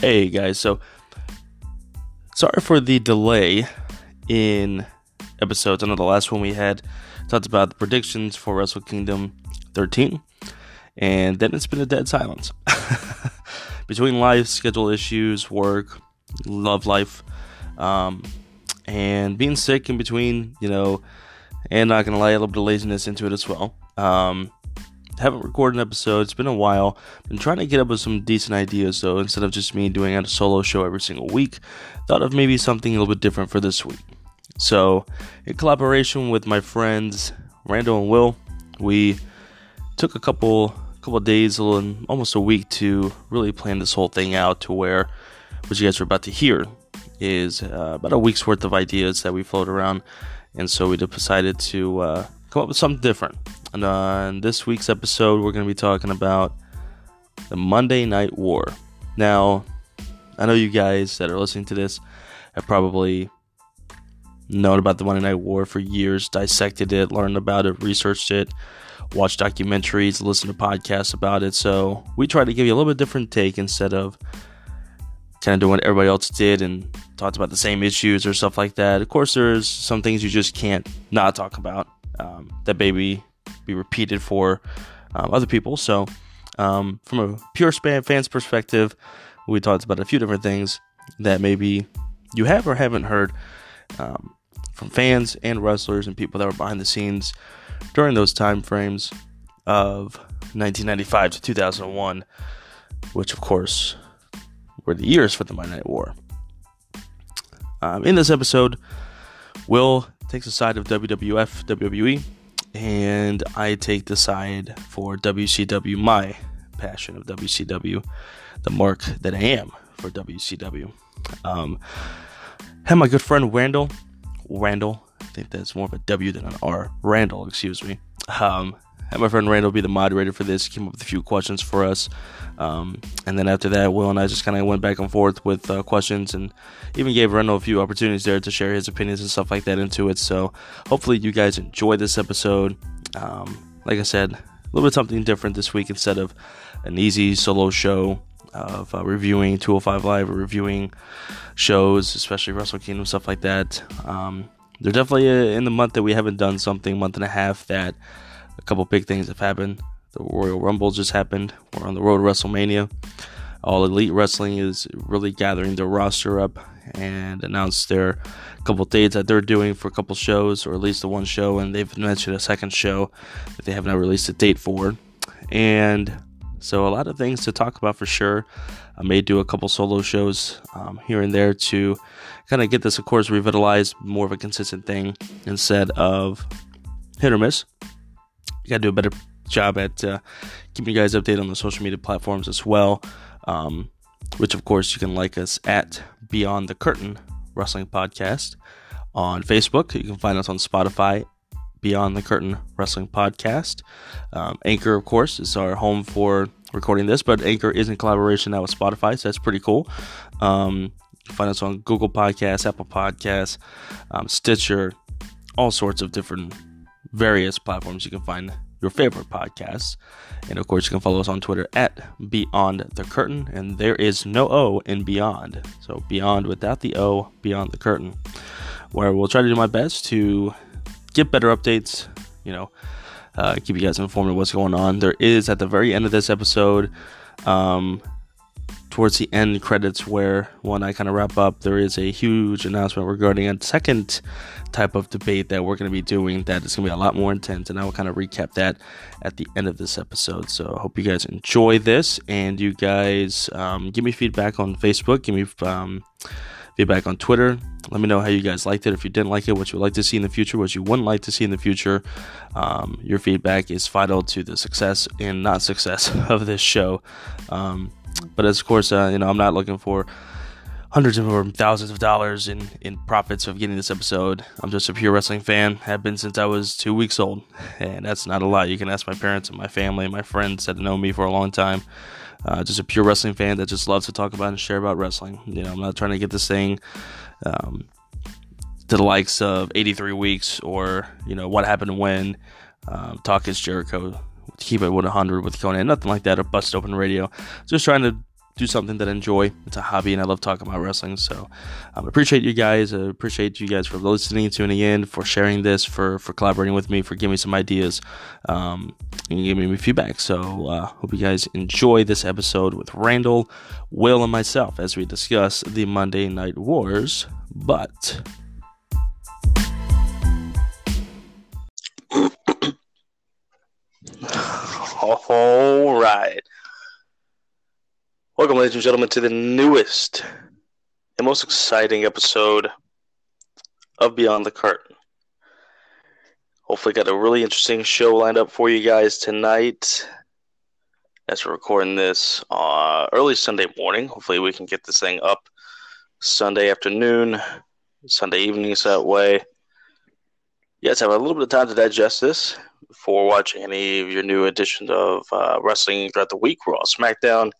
Hey guys, so sorry for the delay in episodes. I know the last one we had talked about the predictions for Wrestle Kingdom 13, and then it's been a dead silence. Between life, schedule issues, work, love life, um, and being sick in between, you know, and not gonna lie, a little bit of laziness into it as well. Um, haven't recorded an episode. It's been a while. Been trying to get up with some decent ideas though, instead of just me doing a solo show every single week. Thought of maybe something a little bit different for this week. So, in collaboration with my friends Randall and Will, we took a couple couple days, a little, almost a week to really plan this whole thing out to where what you guys are about to hear is uh, about a week's worth of ideas that we float around, and so we decided to uh, come up with something different. And in this week's episode, we're going to be talking about the Monday Night War. Now, I know you guys that are listening to this have probably known about the Monday Night War for years, dissected it, learned about it, researched it, watched documentaries, listened to podcasts about it. So we try to give you a little bit different take instead of kind of doing what everybody else did and talked about the same issues or stuff like that. Of course, there's some things you just can't not talk about um, that maybe be repeated for um, other people. So, um, from a pure span fans perspective, we talked about a few different things that maybe you have or haven't heard um, from fans and wrestlers and people that were behind the scenes during those time frames of 1995 to 2001, which of course were the years for the Monday Night War. Um, in this episode, Will takes the side of WWF, WWE, and I take the side for WCW, my passion of WCW, the mark that I am for WCW. Um, have my good friend Randall, Randall, I think that's more of a W than an R, Randall, excuse me. Um, had my friend Randall be the moderator for this. He came up with a few questions for us. Um, and then after that, Will and I just kind of went back and forth with uh, questions and even gave Randall a few opportunities there to share his opinions and stuff like that into it. So hopefully you guys enjoy this episode. Um, like I said, a little bit something different this week instead of an easy solo show of uh, reviewing 205 Live or reviewing shows, especially Wrestle Kingdom, stuff like that. Um, they're definitely uh, in the month that we haven't done something, month and a half, that a couple big things have happened. The Royal Rumble just happened. We're on the road to WrestleMania. All Elite Wrestling is really gathering their roster up and announced their couple dates that they're doing for a couple shows, or at least the one show, and they've mentioned a second show that they have not released a date for. And so, a lot of things to talk about for sure. I may do a couple solo shows um, here and there to kind of get this, of course, revitalized, more of a consistent thing instead of hit or miss. You got to do a better job at uh, keeping you guys updated on the social media platforms as well. Um, which, of course, you can like us at Beyond the Curtain Wrestling Podcast on Facebook. You can find us on Spotify, Beyond the Curtain Wrestling Podcast. Um, Anchor, of course, is our home for recording this, but Anchor is in collaboration now with Spotify, so that's pretty cool. Um, find us on Google Podcasts, Apple Podcasts, um, Stitcher, all sorts of different various platforms you can find your favorite podcasts. And of course, you can follow us on Twitter at Beyond the Curtain. And there is no O in Beyond. So Beyond without the O, Beyond the Curtain. Where we'll try to do my best to get better updates, you know, uh, keep you guys informed of what's going on. There is at the very end of this episode, um, towards the end credits where when I kind of wrap up, there is a huge announcement regarding a second type of debate that we're going to be doing that is going to be a lot more intense, and I will kind of recap that at the end of this episode. So I hope you guys enjoy this, and you guys um, give me feedback on Facebook, give me um, feedback on Twitter. Let me know how you guys liked it. If you didn't like it, what you would like to see in the future, what you wouldn't like to see in the future. Um, your feedback is vital to the success and not success of this show. Um, but as of course, uh, you know, I'm not looking for hundreds of or thousands of dollars in, in profits of getting this episode. I'm just a pure wrestling fan. Have been since I was two weeks old, and that's not a lot. You can ask my parents and my family and my friends that know me for a long time. Uh, just a pure wrestling fan that just loves to talk about and share about wrestling. You know, I'm not trying to get this thing um, to the likes of 83 weeks or you know what happened when. Um, Talk is Jericho keep it with 100 with Konnan, nothing like that, or bust open radio. Just trying to do something that I enjoy. It's a hobby, and I love talking about wrestling. So, um, I appreciate you guys. I appreciate you guys for listening, tuning in, for sharing this, for for collaborating with me, for giving me some ideas, um, and giving me feedback. So, uh, hope you guys enjoy this episode with Randall, Will, and myself as we discuss the Monday Night Wars. But All right. Welcome, ladies and gentlemen, to the newest and most exciting episode of Beyond the Curtain. Hopefully, got a really interesting show lined up for you guys tonight. As we're recording this uh, early Sunday morning, hopefully, we can get this thing up Sunday afternoon, Sunday evenings that way. Guys have a little bit of time to digest this before watching any of your new editions of uh, wrestling throughout the week. Raw, SmackDown,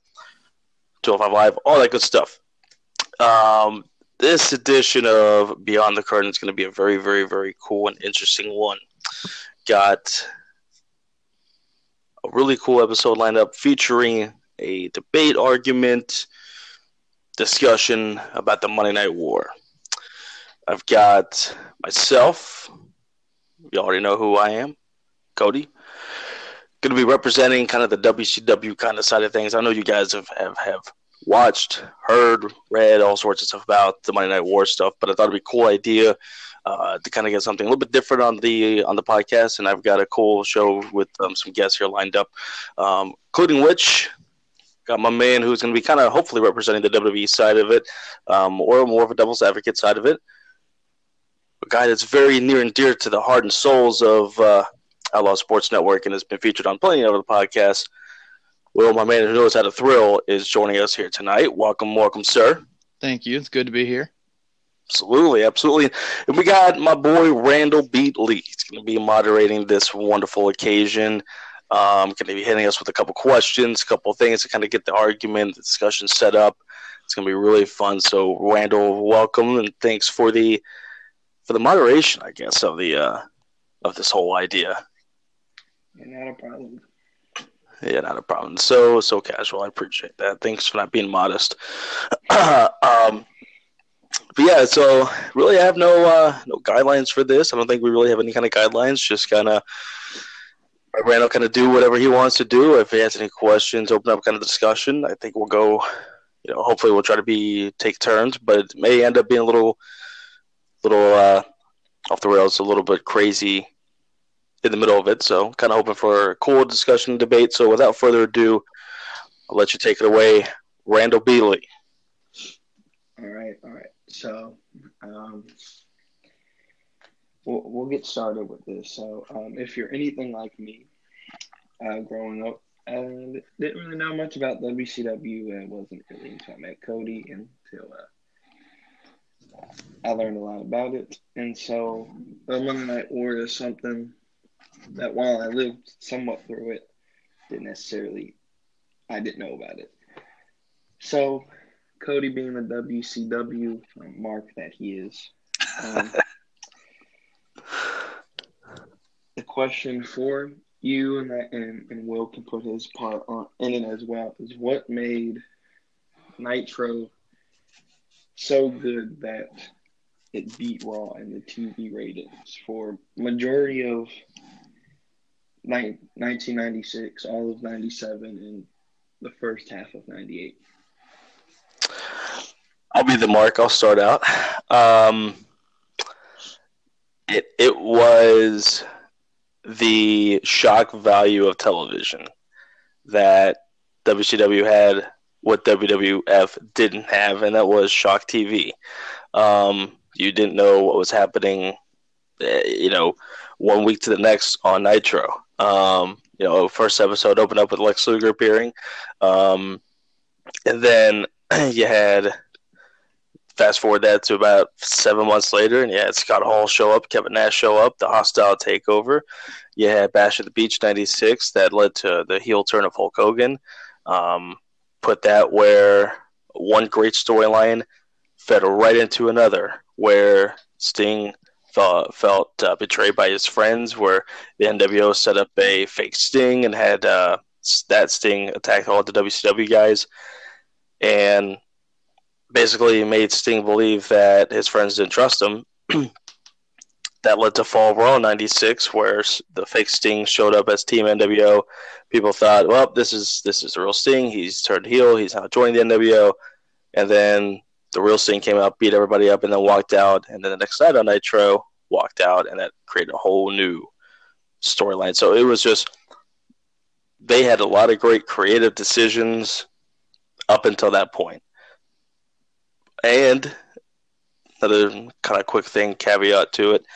205 Live, all that good stuff. Um, this edition of Beyond the Curtain is going to be a very, very, very cool and interesting one. Got a really cool episode lined up featuring a debate argument discussion about the Monday Night War. I've got myself. You already know who I am, Cody going to be representing kind of the WCW kind of side of things. I know you guys have, have, have watched, heard, read all sorts of stuff about the Monday Night War stuff, but I thought it'd be a cool idea uh, to kind of get something a little bit different on the on the podcast. And I've got a cool show with um, some guests here lined up, um, including which got my man who's going to be kind of hopefully representing the WWE side of it, um, or more of a devil's advocate side of it. A guy that's very near and dear to the heart and souls of uh, Outlaw Sports Network and has been featured on plenty of the podcasts. Will, my man who knows how to thrill, is joining us here tonight. Welcome, welcome, sir. Thank you. It's good to be here. Absolutely, absolutely. And we got my boy Randall Beat Lee. He's going to be moderating this wonderful occasion. Um, going to be hitting us with a couple questions, a couple things to kind of get the argument, the discussion set up. It's going to be really fun. So, Randall, welcome and thanks for the for the moderation, I guess, of the uh, of this whole idea. Yeah, not a problem. Yeah, not a problem. So so casual. I appreciate that. Thanks for not being modest. um, but yeah, so really, I have no uh, no guidelines for this. I don't think we really have any kind of guidelines. Just kind of Randall kind of do whatever he wants to do. If he has any questions, open up kind of discussion. I think we'll go. You know, hopefully we'll try to be take turns, but it may end up being a little little uh, off the rails, a little bit crazy in the middle of it. So, kind of hoping for a cool discussion debate. So, without further ado, I'll let you take it away, Randall Bealey. All right, all right. So, um, we'll, we'll get started with this. So, um, if you're anything like me, uh, growing up, and didn't really know much about WCW, and wasn't really until I met Cody until uh, I learned a lot about it. And so, the Night War is something that while I lived somewhat through it, didn't necessarily, I didn't know about it. So, Cody being the WCW mark that he is, um, the question for you and, that, and and Will can put his part on in it as well is what made Nitro so good that it beat Raw in the TV ratings for majority of 1996, all of 97, and the first half of 98? I'll be the mark. I'll start out. Um, it it was the shock value of television that WCW had, what WWF didn't have, and that was shock TV. Um, you didn't know what was happening, eh, you know, one week to the next on Nitro. Um, you know, first episode opened up with Lex Luger appearing, um, and then you had fast forward that to about seven months later, and had Scott Hall show up, Kevin Nash show up, the hostile takeover. You had Bash at the Beach '96 that led to the heel turn of Hulk Hogan. Um, put that where one great storyline fed right into another, where Sting felt, felt uh, betrayed by his friends, where the NWO set up a fake Sting and had uh, that Sting attack all the WCW guys. and basically made Sting believe that his friends didn't trust him. that led to Fall Brawl '96, where the fake Sting showed up as Team NWO. People thought, well, this is this is the real Sting. He's turned heel. He's now joining the NWO. And then the real Sting came out, beat everybody up, and then walked out. And then the next night on Nitro, walked out, and that created a whole new storyline. So it was just they had a lot of great creative decisions up until that point. And another kind of quick thing, caveat to it,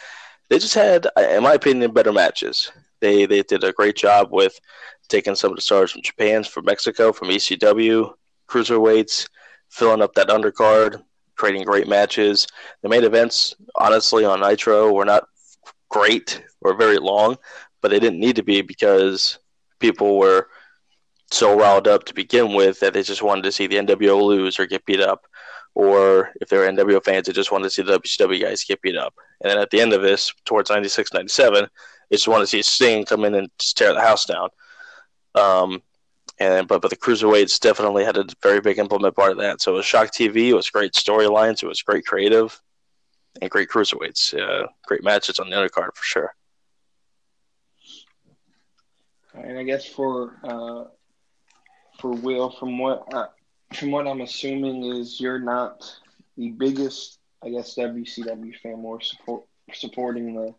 they just had, in my opinion, better matches. They they did a great job with taking some of the stars from Japan, from Mexico, from ECW, cruiserweights, filling up that undercard, creating great matches. The main events, honestly, on Nitro were not great or very long, but they didn't need to be because people were so riled up to begin with that they just wanted to see the NWO lose or get beat up. Or if they were NWO fans, they just wanted to see the WCW guys get beat up. And then at the end of this, towards 96, 97, they just wanted to see Sting come in and tear the house down. Um, and but but the cruiserweights definitely had a very big implement part of that. So it was Shock TV. It was great storylines. It was great creative, and great cruiserweights. Uh, great matches on the undercard for sure. And I guess for uh, for Will, from what uh, from what I'm assuming is you're not the biggest, I guess, WCW fan, more support supporting the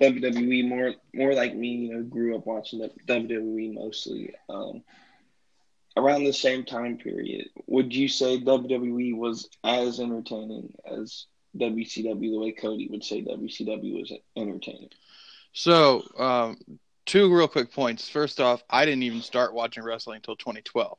WWE more more like me, you know, grew up watching the WWE mostly. Um, around the same time period, would you say WWE was as entertaining as WCW the way Cody would say WCW was entertaining? So, um, two real quick points. First off, I didn't even start watching wrestling until 2012.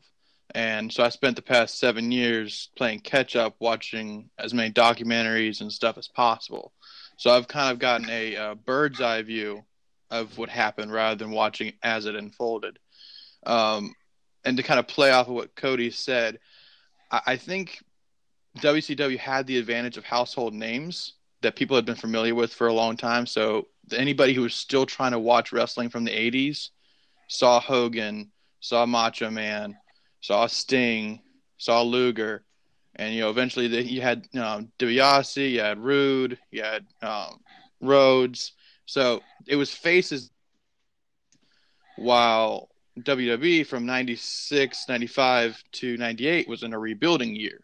And so I spent the past seven years playing catch up, watching as many documentaries and stuff as possible. So I've kind of gotten a, a bird's eye view of what happened rather than watching as it unfolded. Um, and to kind of play off of what Cody said, I, I think WCW had the advantage of household names that people had been familiar with for a long time. So anybody who was still trying to watch wrestling from the 80s saw Hogan, saw Macho Man, saw Sting, saw Luger, and you know eventually the, you had um, DiBiase, you had Rude, you had um, Rhodes. So it was faces. While WWE from 96, 95 to 98 was in a rebuilding year.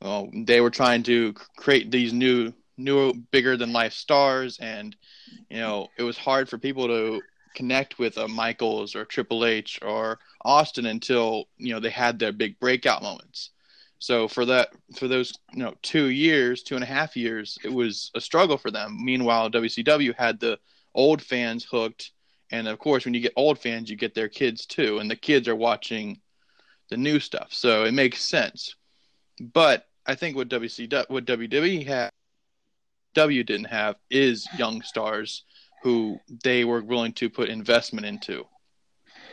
Well, they were trying to create these new, new, bigger than life stars, and you know it was hard for people to connect with a Michaels or Triple H or Austin until you know they had their big breakout moments. So for that, for those you know two years, two and a half years, it was a struggle for them. Meanwhile, WCW had the old fans hooked, and of course, when you get old fans, you get their kids too, and the kids are watching the new stuff. So it makes sense. But I think what WCW, what WWE had, W didn't have is young stars who they were willing to put investment into.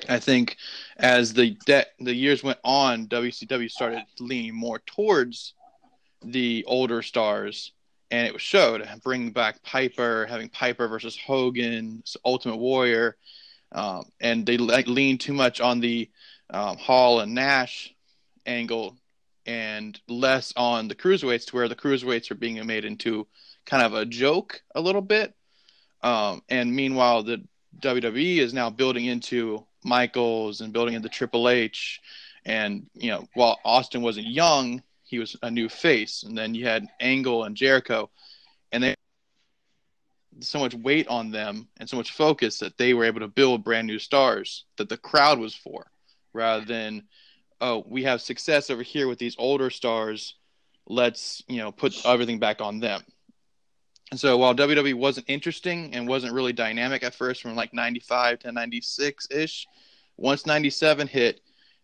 I think as the de- the years went on, WCW started leaning more towards the older stars, and it was showed bringing back Piper, having Piper versus Hogan, Ultimate Warrior, um, and they like leaned too much on the um, Hall and Nash angle and less on the cruiserweights, to where the cruiserweights are being made into kind of a joke a little bit. Um, and meanwhile, the WWE is now building into Michaels and building into Triple H. And, you know, while Austin wasn't young, he was a new face. And then you had Angle and Jericho. And they so much weight on them and so much focus that they were able to build brand new stars that the crowd was for rather than oh we have success over here with these older stars let's you know put everything back on them and so while WWE wasn't interesting and wasn't really dynamic at first from like 95 to 96 ish, once 97 hit,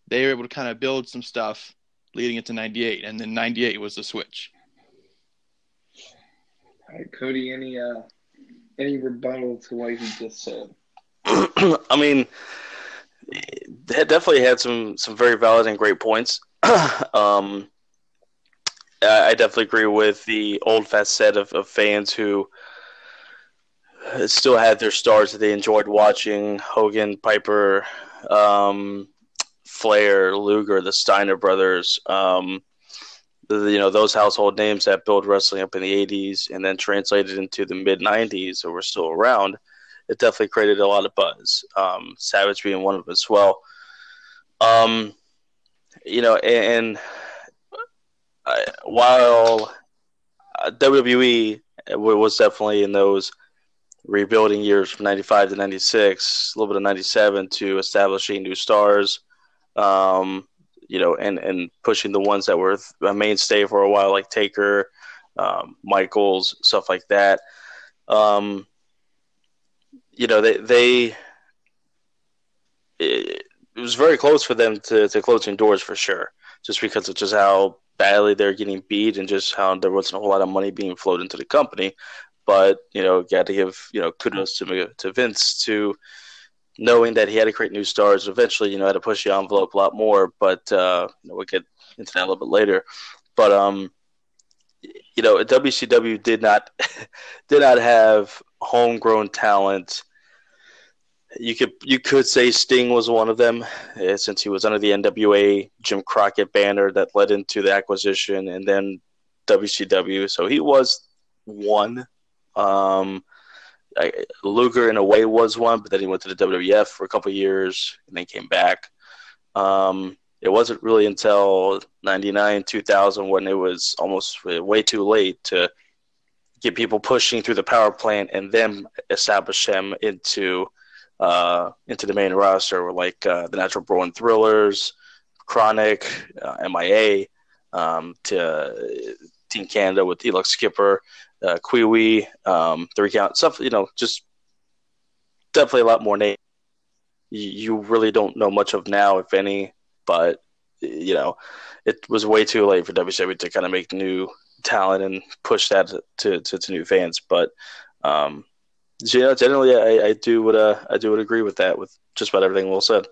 they were able to kind of build some stuff leading into 98. And then 98 was the switch. All right, Cody, any, uh, any rebuttal to what he just said? I mean, they definitely had some, some very valid and great points. um, I definitely agree with the old fast set of, of fans who still had their stars that they enjoyed watching Hogan, Piper, um, Flair, Luger, the Steiner brothers, um, the, you know those household names that built wrestling up in the '80s and then translated into the mid '90s that were still around. It definitely created a lot of buzz. Um, Savage being one of them as well. Um, you know, and, and uh, while uh, WWE was definitely in those rebuilding years from 95 to 96, a little bit of 97 to establishing new stars, um, you know, and, and pushing the ones that were a mainstay for a while, like Taker, um, Michaels, stuff like that. Um, you know, they, they it, it was very close for them to, to closing doors for sure, just because of just how badly they're getting beat and just how there wasn't a whole lot of money being flowed into the company. But you know, got to give you know kudos to to Vince to knowing that he had to create new stars. Eventually, you know, had to push the envelope a lot more. But uh, you know, we'll get into that a little bit later. But um, you know, WCW did not did not have homegrown talent. You could you could say Sting was one of them, uh, since he was under the NWA Jim Crockett banner that led into the acquisition, and then WCW. So he was one. Um, I, Luger in a way was one, but then he went to the WWF for a couple years and then came back. Um, it wasn't really until 99, 2000 when it was almost way too late to get people pushing through the power plant and then establish him into uh, into the main roster, like uh, the Natural Born Thrillers, Chronic, uh, MIA, um, to Team Canada with Elix Skipper, uh, Kwee um, the recount stuff. You know, just definitely a lot more names you really don't know much of now, if any. But you know, it was way too late for WWE to kind of make new talent and push that to to, to new fans. But um, yeah, generally, I, I do would uh, I do would agree with that with just about everything Will said.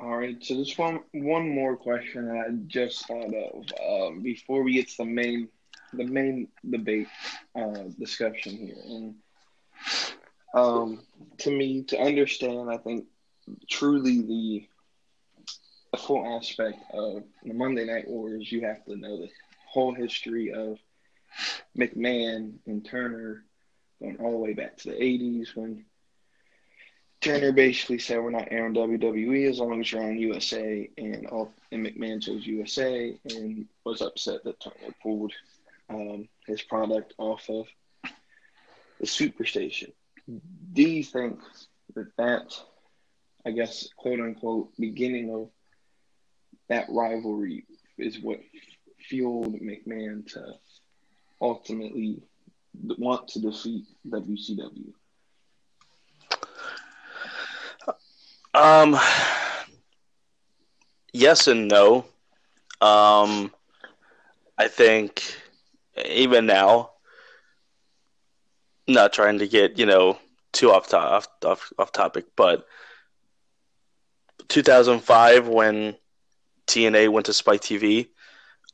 All right, so just one one more question that I just thought of um, before we get to the main the main debate uh, discussion here, and um, to me to understand, I think truly the the full aspect of the Monday Night Wars, you have to know the whole history of McMahon and Turner going all the way back to the '80s when Turner basically said we're not airing WWE as long as you're on USA, and all and McMahon chose USA and was upset that Turner pulled um, his product off of the Superstation. Do you think that that, I guess, quote unquote, beginning of that rivalry is what fueled McMahon to ultimately want to defeat WCW? Um, yes and no. Um, I think even now, not trying to get you know too off to- off, off off topic, but 2005 when TNA went to Spike TV,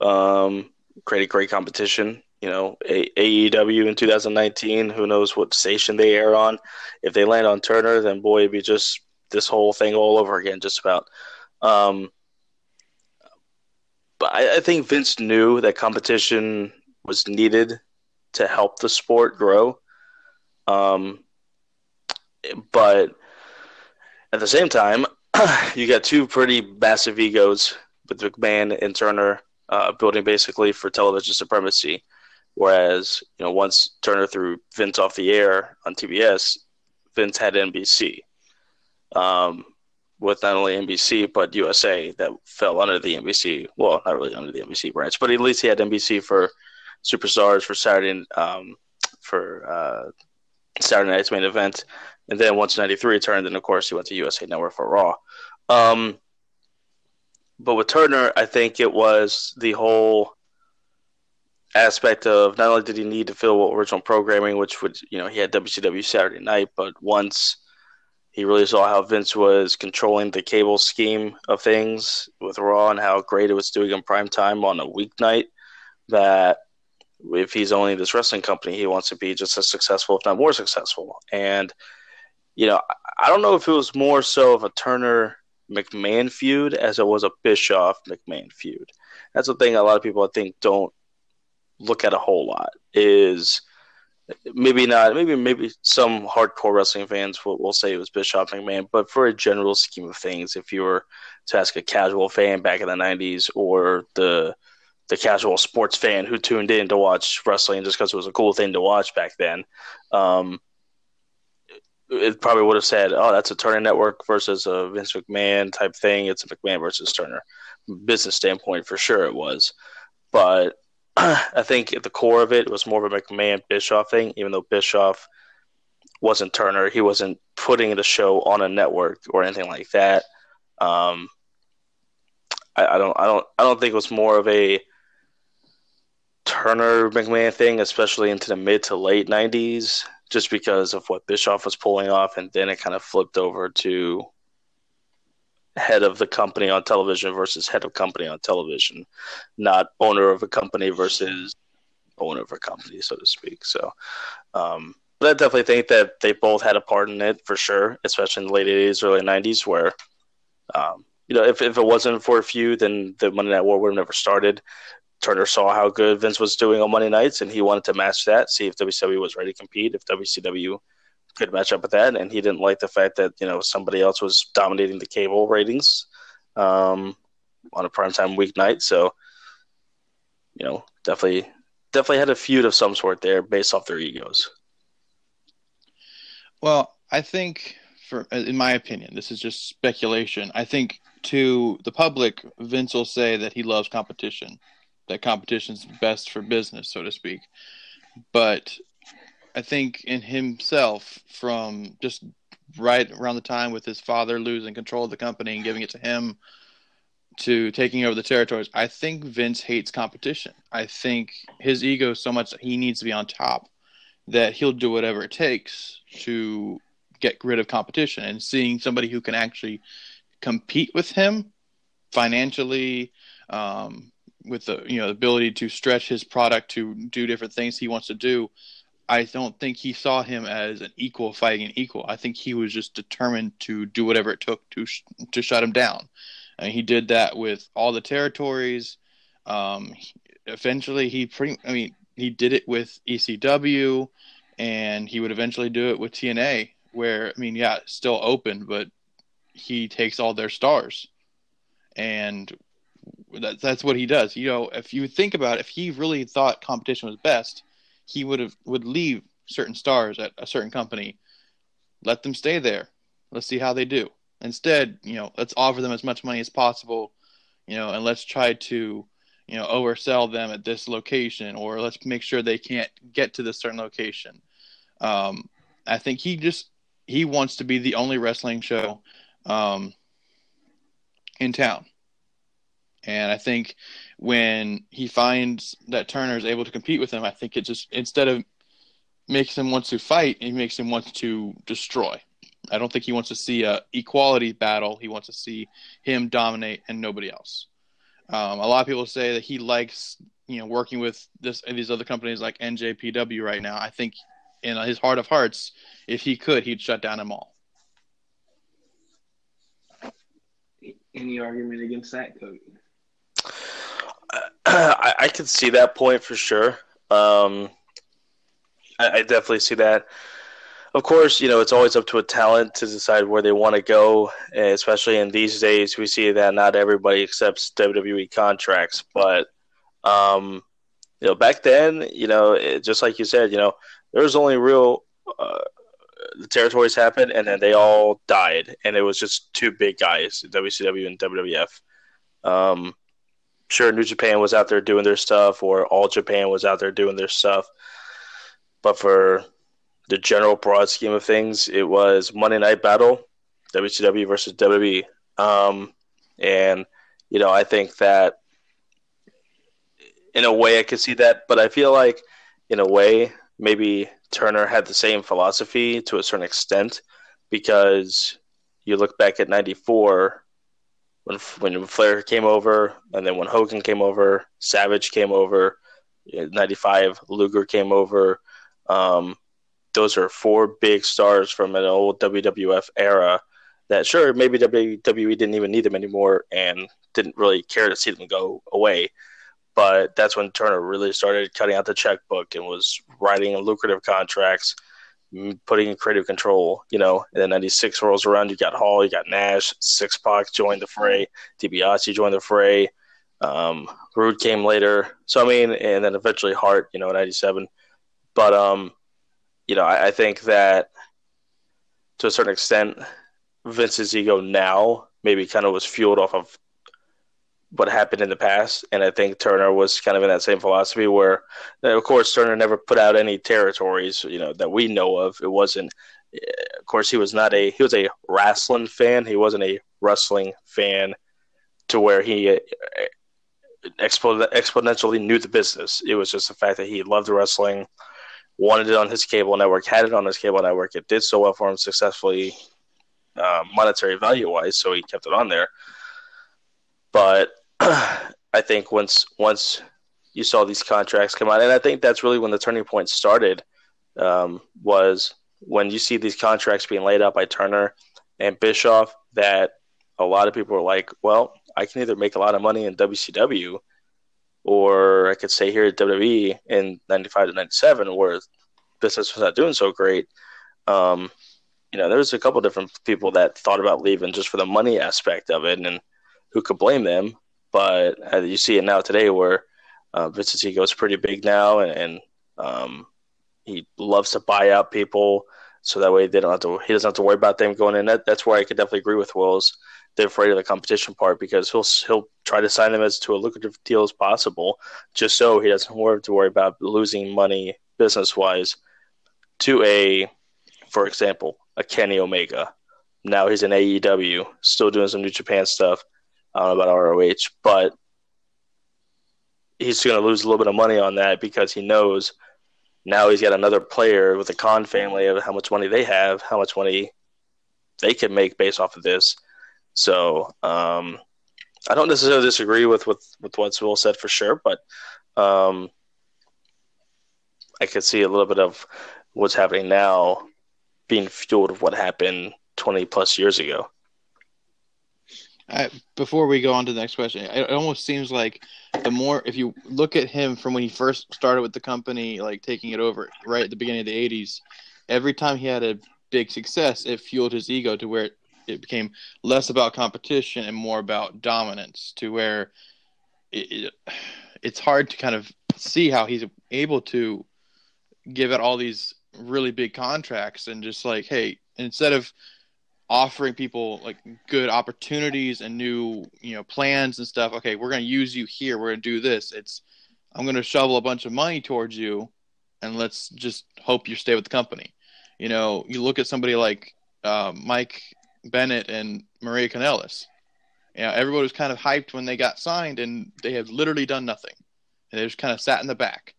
um, created great competition. You know, A- AEW in 2019. Who knows what station they air on? If they land on Turner, then boy, it'd be just this whole thing all over again, just about. Um, but I, I think Vince knew that competition was needed to help the sport grow. Um, but at the same time, you got two pretty massive egos with McMahon and Turner uh, building basically for television supremacy. Whereas, you know, once Turner threw Vince off the air on TBS, Vince had NBC um, with not only NBC but USA that fell under the NBC. Well, not really under the NBC branch, but at least he had NBC for Superstars for Saturday um, for uh, Saturday night's main event, and then once '93 turned, then of course he went to USA Network for Raw. Um, but with Turner, I think it was the whole aspect of not only did he need to fill original programming, which would you know he had WCW Saturday Night, but once he really saw how Vince was controlling the cable scheme of things with Raw and how great it was doing in prime time on a weeknight. That if he's owning this wrestling company, he wants to be just as successful, if not more successful. And you know, I don't know if it was more so of a Turner McMahon feud as it was a Bischoff McMahon feud. That's the thing a lot of people I think don't look at a whole lot is maybe not maybe maybe some hardcore wrestling fans will, will say it was Bischoff McMahon, but for a general scheme of things, if you were to ask a casual fan back in the '90s or the the casual sports fan who tuned in to watch wrestling just because it was a cool thing to watch back then, um, it probably would have said, "Oh, that's a Turner Network versus a Vince McMahon type thing. It's a McMahon versus Turner." Business standpoint, for sure, it was, but I think at the core of it, it was more of a McMahon Bischoff thing. Even though Bischoff wasn't Turner, he wasn't putting the show on a network or anything like that. Um, I, I don't, I don't, I don't think it was more of a Turner McMahon thing, especially into the mid to late '90s, just because of what Bischoff was pulling off, and then it kind of flipped over to head of the company on television versus head of company on television, not owner of a company versus owner of a company, so to speak. So, um, but I definitely think that they both had a part in it for sure, especially in the late 80s, early 90s, where, um, you know, if, if it wasn't for a few, then the Monday Night War would have never started. Turner saw how good Vince was doing on Monday nights, and he wanted to match that, see if WCW was ready to compete, if WCW could match up with that, and he didn't like the fact that you know somebody else was dominating the cable ratings um, on a primetime weeknight. So, you know, definitely, definitely had a feud of some sort there based off their egos. Well, I think, for in my opinion, this is just speculation. I think to the public, Vince will say that he loves competition, that competition's best for business, so to speak. But I think in himself from just right around the time with his father losing control of the company and giving it to him to taking over the territories. I think Vince hates competition. I think his ego so much that he needs to be on top that he'll do whatever it takes to get rid of competition and seeing somebody who can actually compete with him financially um, with the you know ability to stretch his product to do different things he wants to do I don't think he saw him as an equal fighting an equal. I think he was just determined to do whatever it took to sh- to shut him down, and he did that with all the territories. Um, eventually, he pretty. I mean, he did it with ECW, and he would eventually do it with TNA. Where I mean, yeah, still open, but he takes all their stars, and that, that's what he does. You know, if you think about it, if he really thought competition was best he would have would leave certain stars at a certain company, let them stay there. Let's see how they do. Instead, you know, let's offer them as much money as possible, you know, and let's try to, you know, oversell them at this location, or let's make sure they can't get to this certain location. Um, I think he just he wants to be the only wrestling show um, in town, and I think when he finds that Turner is able to compete with him, I think it just instead of makes him want to fight, he makes him want to destroy. I don't think he wants to see a equality battle. He wants to see him dominate and nobody else. Um, a lot of people say that he likes you know working with this these other companies like NJPW right now. I think in his heart of hearts, if he could, he'd shut down them all. Any argument against that, Cody? I, I can see that point for sure. Um, I, I definitely see that. Of course, you know it's always up to a talent to decide where they want to go. Especially in these days, we see that not everybody accepts WWE contracts. But um, you know, back then, you know, it, just like you said, you know, there was only real uh, the territories happened, and then they all died, and it was just two big guys, WCW and WWF. Um, sure New Japan was out there doing their stuff or All Japan was out there doing their stuff. But for the general broad scheme of things, it was Monday Night Battle, WCW versus WWE. Um, and, you know, I think that in a way I could see that, but I feel like in a way, maybe Turner had the same philosophy to a certain extent because you look back at 94 when when Flair came over, and then when Hogan came over, Savage came over, '95 Luger came over. Um, those are four big stars from an old WWF era that sure maybe WWE didn't even need them anymore and didn't really care to see them go away. But that's when Turner really started cutting out the checkbook and was writing lucrative contracts, putting in creative control. You know, and then '96 rolls around. You got Hall, you got Nash, Six Pac joined the fray, DiBiase joined the fray. Um, Rude came later. So I mean, and then eventually Hart. You know, in '97. But um, you know, I, I think that to a certain extent, Vince's ego now maybe kind of was fueled off of what happened in the past. And I think Turner was kind of in that same philosophy where, of course, Turner never put out any territories, you know, that we know of. It wasn't, of course, he was not a, he was a wrestling fan. He wasn't a wrestling fan to where he uh, exponentially knew the business. It was just the fact that he loved wrestling, wanted it on his cable network, had it on his cable network. It did so well for him successfully, uh, monetary value wise, so he kept it on there. But I think once once you saw these contracts come out, and I think that's really when the turning point started. Um, was when you see these contracts being laid out by Turner and Bischoff, that a lot of people are like, well, I can either make a lot of money in WCW or I could stay here at WWE in 95 to 97 where business was not doing so great. Um, you know, there's a couple different people that thought about leaving just for the money aspect of it. And who could blame them? But uh, you see it now today where uh, is pretty big now, and, and um, he loves to buy out people so that way they don't have to. He doesn't have to worry about them going in. That, that's where I could definitely agree with Will's. They're afraid of the competition part because he'll he'll try to sign them as to a lucrative deal as possible, just so he doesn't have to worry about losing money business wise to a, for example, a Kenny Omega. Now he's in AEW, still doing some New Japan stuff. I don't know about ROH, but he's going to lose a little bit of money on that because he knows now he's got another player with the Khan family of how much money they have, how much money they can make based off of this. So um, I don't necessarily disagree with with, with what Will said for sure, but um, I could see a little bit of what's happening now being fueled of what happened 20 plus years ago. I, before we go on to the next question, it almost seems like the more if you look at him from when he first started with the company, like taking it over right at the beginning of the '80s, every time he had a big success, it fueled his ego to where it, it became less about competition and more about dominance. To where it, it, it's hard to kind of see how he's able to give out all these really big contracts and just like, hey, instead of offering people like good opportunities and new you know plans and stuff. Okay we're going to use you here. We're going to do this. It's i'm going to shovel a bunch of money towards you and let's just hope you stay with the company. You know you look at somebody like uh, mike bennett and maria kanellis you know everybody was kind of hyped when they got signed and they have literally done nothing. And they just kind of sat in the back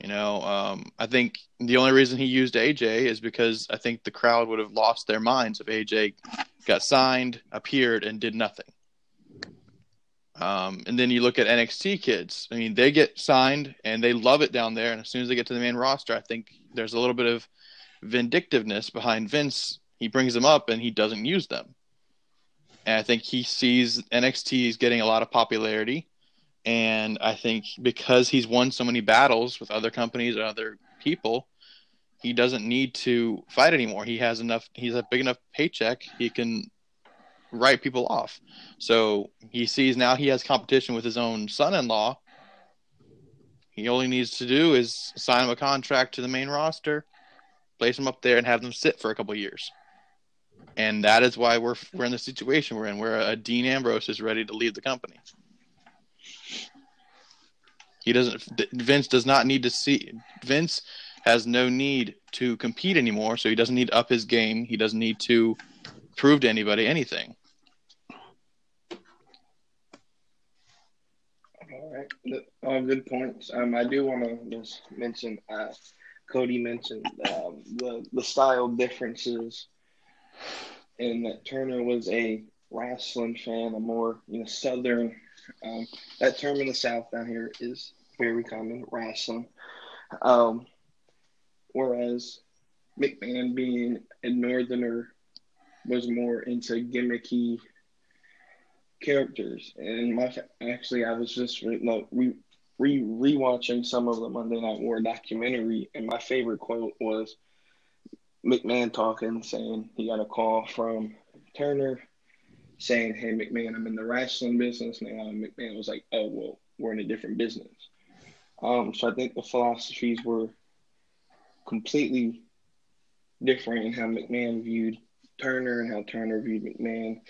you know, um, I think the only reason he used AJ is because I think the crowd would have lost their minds if AJ got signed, appeared, and did nothing. Um, and then you look at NXT kids. I mean, they get signed and they love it down there. And as soon as they get to the main roster, I think there's a little bit of vindictiveness behind Vince. He brings them up and he doesn't use them. And I think he sees NXT is getting a lot of popularity and I think because he's won so many battles with other companies and other people, he doesn't need to fight anymore. He has enough. He's a big enough paycheck. He can write people off. So he sees now he has competition with his own son-in-law. He only needs to do is sign him a contract to the main roster, place him up there, and have them sit for a couple years. And that is why we're we're in the situation we're in, where a Dean Ambrose is ready to leave the company. He doesn't. Vince does not need to see. Vince has no need to compete anymore, so he doesn't need to up his game. He doesn't need to prove to anybody anything. All right, uh, good points. Um, I do want to just mention. Uh, Cody mentioned um, the the style differences, and that Turner was a wrestling fan, a more you know southern um, that term in the South down here is very common, wrestling. Um, whereas McMahon being a Northerner was more into gimmicky characters. And my actually, I was just re, no, re, re rewatching some of the Monday Night War documentary, and my favorite quote was McMahon talking, saying he got a call from Turner saying, "Hey McMahon, I'm in the wrestling business now." And McMahon was like, "Oh well, we're in a different business." Um, so I think the philosophies were completely different in how McMahon viewed Turner and how Turner viewed McMahon.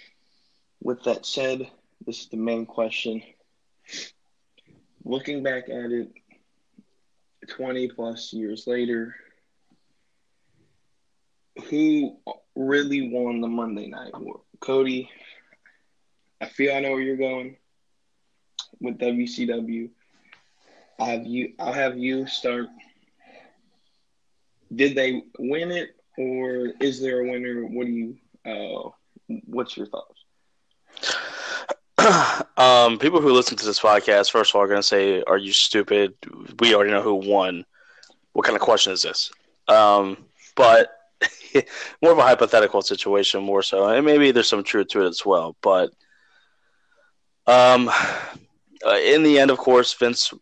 With that said, this is the main question. Looking back at it 20 plus years later, who really won the Monday Night War? Cody, I feel I know where you're going with WCW. I have you. I'll have you start. Did they win it, or is there a winner? What do you? Uh, what's your thoughts? um, people who listen to this podcast, first of all, are going to say, "Are you stupid?" We already know who won. What kind of question is this? Um, but more of a hypothetical situation, more so, and maybe there's some truth to it as well. But um, uh, in the end, of course, Vince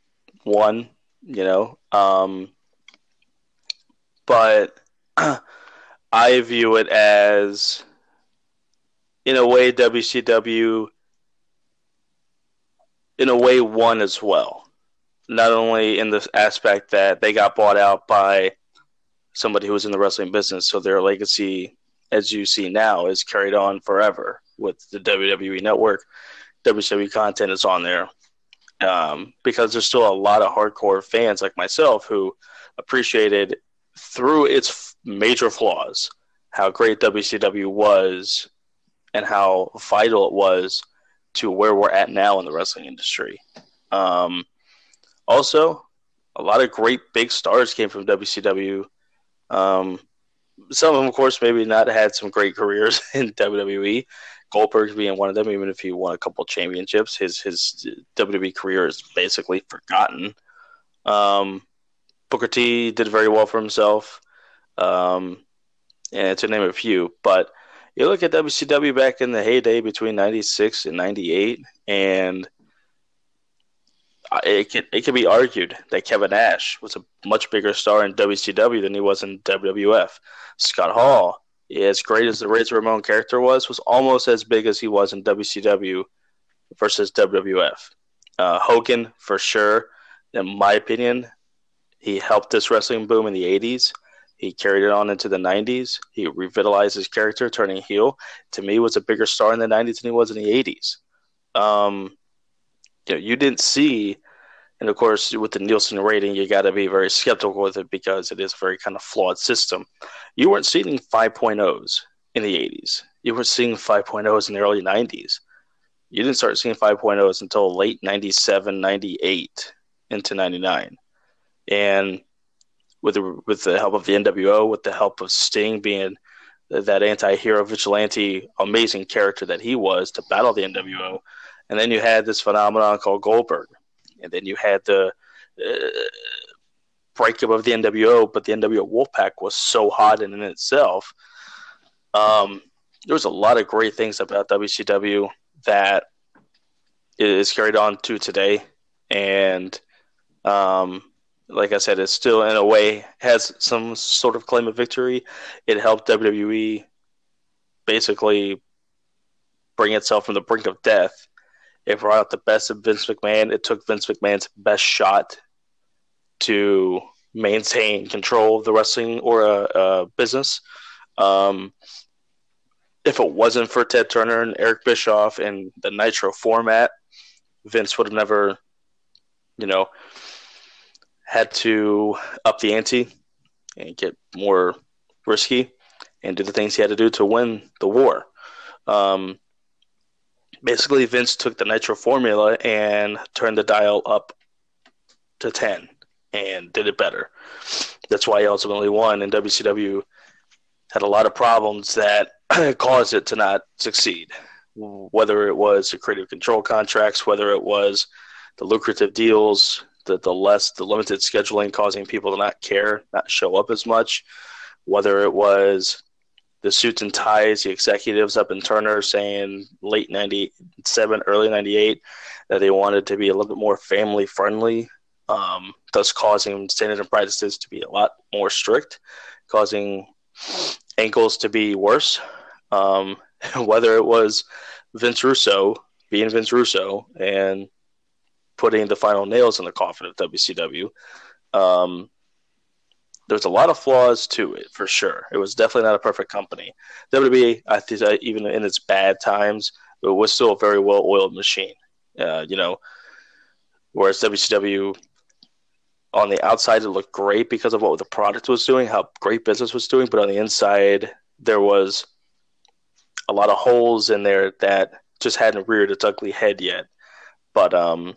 won. You know, um, but I view it as, in a way, WCW, in a way, won as well. Not only in the aspect that they got bought out by somebody who was in the wrestling business, so their legacy, as you see now, is carried on forever with the WWE network. WWE content is on there um, because there's still a lot of hardcore fans like myself who appreciated through its major flaws how great WCW was and how vital it was to where we're at now in the wrestling industry. Um, also, a lot of great big stars came from WCW. Um, some of them, of course, maybe not had some great careers in WWE. Goldberg being one of them, even if he won a couple championships, his his WWE career is basically forgotten. Um, Booker T did very well for himself, um, and to name a few. But you look at WCW back in the heyday between '96 and '98, and it can it can be argued that Kevin Nash was a much bigger star in WCW than he was in WWF. Scott Hall as great as the Razor Ramon character was, was almost as big as he was in WCW versus WWF. Uh, Hogan, for sure, in my opinion, he helped this wrestling boom in the 80s. He carried it on into the 90s. He revitalized his character, turning heel. To me, was a bigger star in the 90s than he was in the 80s. Um, you know, you didn't see and of course, with the Nielsen rating, you got to be very skeptical with it because it is a very kind of flawed system. You weren't seeing 5.0s in the 80s. You were seeing 5.0s in the early 90s. You didn't start seeing 5.0s until late 97, 98 into 99. And with the, with the help of the NWO, with the help of Sting being that anti-hero vigilante amazing character that he was to battle the NWO, and then you had this phenomenon called Goldberg – and then you had the uh, breakup of the NWO, but the NWO Wolfpack was so hot in, in itself. Um, there was a lot of great things about WCW that is carried on to today, and um, like I said, it still in a way has some sort of claim of victory. It helped WWE basically bring itself from the brink of death it brought out the best of Vince McMahon. It took Vince McMahon's best shot to maintain control of the wrestling or a, uh, uh, business. Um, if it wasn't for Ted Turner and Eric Bischoff and the Nitro format, Vince would have never, you know, had to up the ante and get more risky and do the things he had to do to win the war. Um, basically Vince took the Nitro formula and turned the dial up to 10 and did it better. That's why he ultimately won. And WCW had a lot of problems that caused it to not succeed. Whether it was the creative control contracts, whether it was the lucrative deals, the, the less the limited scheduling causing people to not care, not show up as much, whether it was the suits and ties, the executives up in Turner saying late 97, early 98 that they wanted to be a little bit more family friendly, um, thus causing standards and practices to be a lot more strict, causing ankles to be worse. Um, whether it was Vince Russo being Vince Russo and putting the final nails in the coffin of WCW. Um, there's a lot of flaws to it for sure. It was definitely not a perfect company. WWE, I think, even in its bad times, it was still a very well oiled machine. Uh, you know, whereas WCW on the outside it looked great because of what the product was doing, how great business was doing, but on the inside there was a lot of holes in there that just hadn't reared its ugly head yet. But um,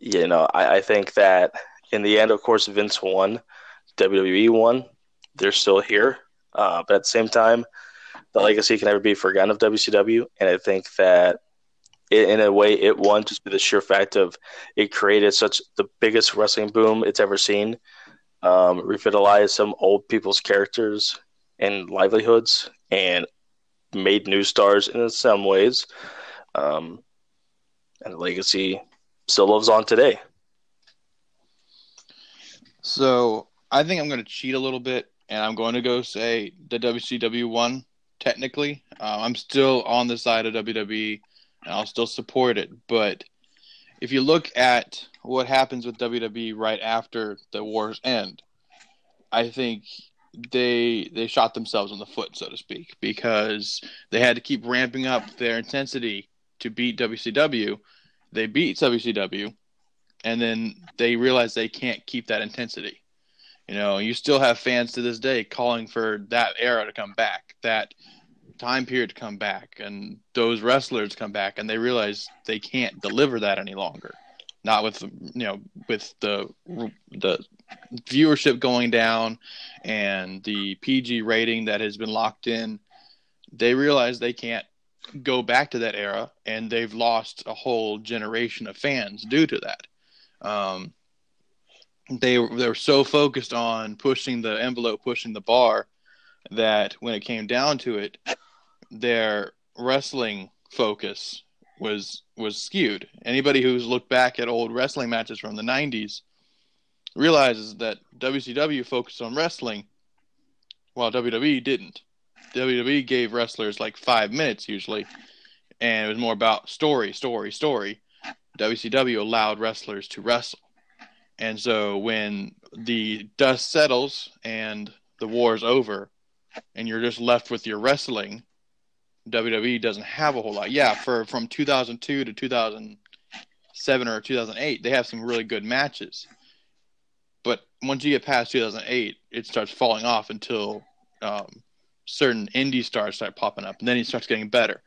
you know, I, I think that in the end, of course, Vince won, WWE won. They're still here, uh, but at the same time, the legacy can never be forgotten of WCW, and I think that it, in a way it won just by the sheer fact of it created such the biggest wrestling boom it's ever seen, um, revitalized some old people's characters and livelihoods, and made new stars in some ways. Um, and the legacy still lives on today. So I think I'm going to cheat a little bit, and I'm going to go say the WCW one. Technically, uh, I'm still on the side of WWE, and I'll still support it. But if you look at what happens with WWE right after the wars end, I think they they shot themselves in the foot, so to speak, because they had to keep ramping up their intensity to beat WCW. They beat WCW, and then they realized they can't keep that intensity. You know, you still have fans to this day calling for that era to come back, that time period to come back, and those wrestlers come back, and they realize they can't deliver that any longer. Not with you know with the the viewership going down and the PG rating that has been locked in, they realize they can't go back to that era, and they've lost a whole generation of fans due to that. Um, they they were so focused on pushing the envelope, pushing the bar, that when it came down to it, their wrestling focus was was skewed. Anybody who's looked back at old wrestling matches from the '90s realizes that WCW focused on wrestling, while WWE didn't. WWE gave wrestlers like five minutes usually, and it was more about story, story, story. WCW allowed wrestlers to wrestle. And so when the dust settles and the war is over, and you're just left with your wrestling, WWE doesn't have a whole lot. Yeah, for from 2002 to 2007 or 2008, they have some really good matches. But once you get past 2008, it starts falling off until um, certain indie stars start popping up, and then it starts getting better.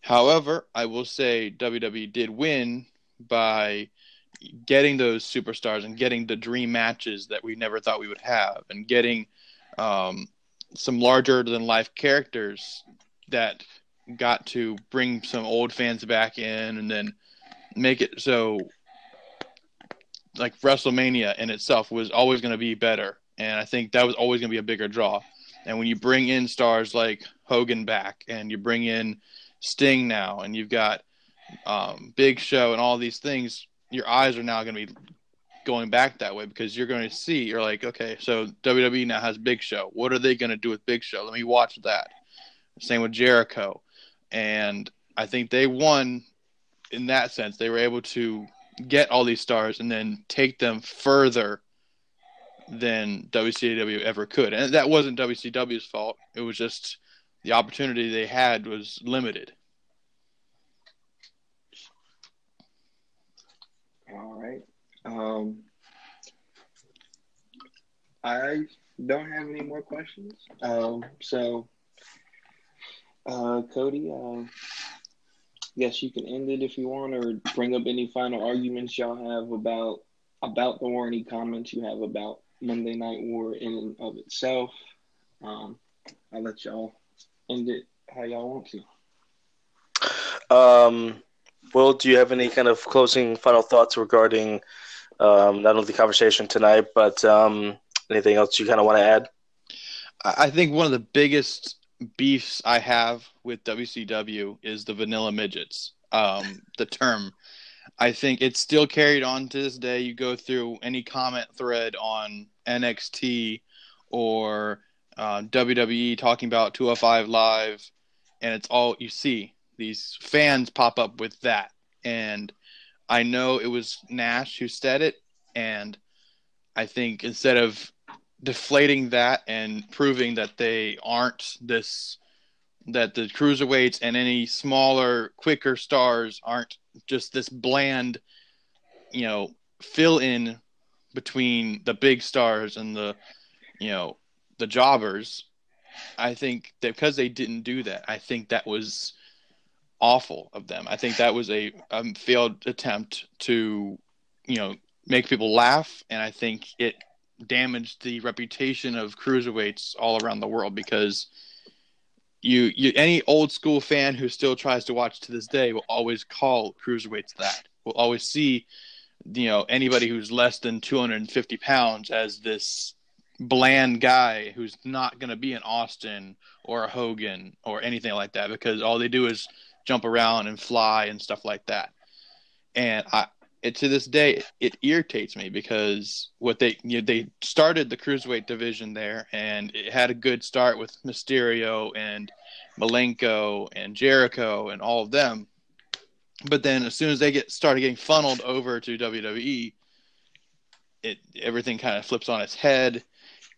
However, I will say WWE did win by getting those superstars and getting the dream matches that we never thought we would have, and getting um, some larger than life characters that got to bring some old fans back in, and then make it so like WrestleMania in itself was always going to be better, and I think that was always going to be a bigger draw. And when you bring in stars like Hogan back, and you bring in Sting now, and you've got um, Big Show and all these things, your eyes are now going to be going back that way because you're going to see you're like, okay, so WWE now has Big Show. What are they going to do with Big Show? Let me watch that. Same with Jericho, and I think they won in that sense. They were able to get all these stars and then take them further than WCW ever could. And that wasn't WCW's fault. It was just the opportunity they had was limited. All right. Um, I don't have any more questions. Um, so, uh, Cody, uh, yes, you can end it if you want, or bring up any final arguments y'all have about about the war. Any comments you have about Monday Night War in and of itself. Um, I'll let y'all end it how y'all want to. Um, Will, do you have any kind of closing final thoughts regarding um, not only the conversation tonight, but um, anything else you kind of want to add? I think one of the biggest beefs I have with WCW is the vanilla midgets. Um, the term. I think it's still carried on to this day. You go through any comment thread on NXT or uh, WWE talking about 205 Live, and it's all you see. These fans pop up with that. And I know it was Nash who said it. And I think instead of deflating that and proving that they aren't this that the cruiserweights and any smaller quicker stars aren't just this bland you know fill in between the big stars and the you know the jobbers i think that because they didn't do that i think that was awful of them i think that was a, a failed attempt to you know make people laugh and i think it damaged the reputation of cruiserweights all around the world because you, you any old school fan who still tries to watch to this day will always call cruiserweights that. Will always see, you know, anybody who's less than 250 pounds as this bland guy who's not going to be an Austin or a Hogan or anything like that because all they do is jump around and fly and stuff like that. And I, it, to this day it irritates me because what they you know, they started the cruiserweight division there and it had a good start with Mysterio and Malenko and Jericho and all of them but then as soon as they get started getting funneled over to WWE it everything kind of flips on its head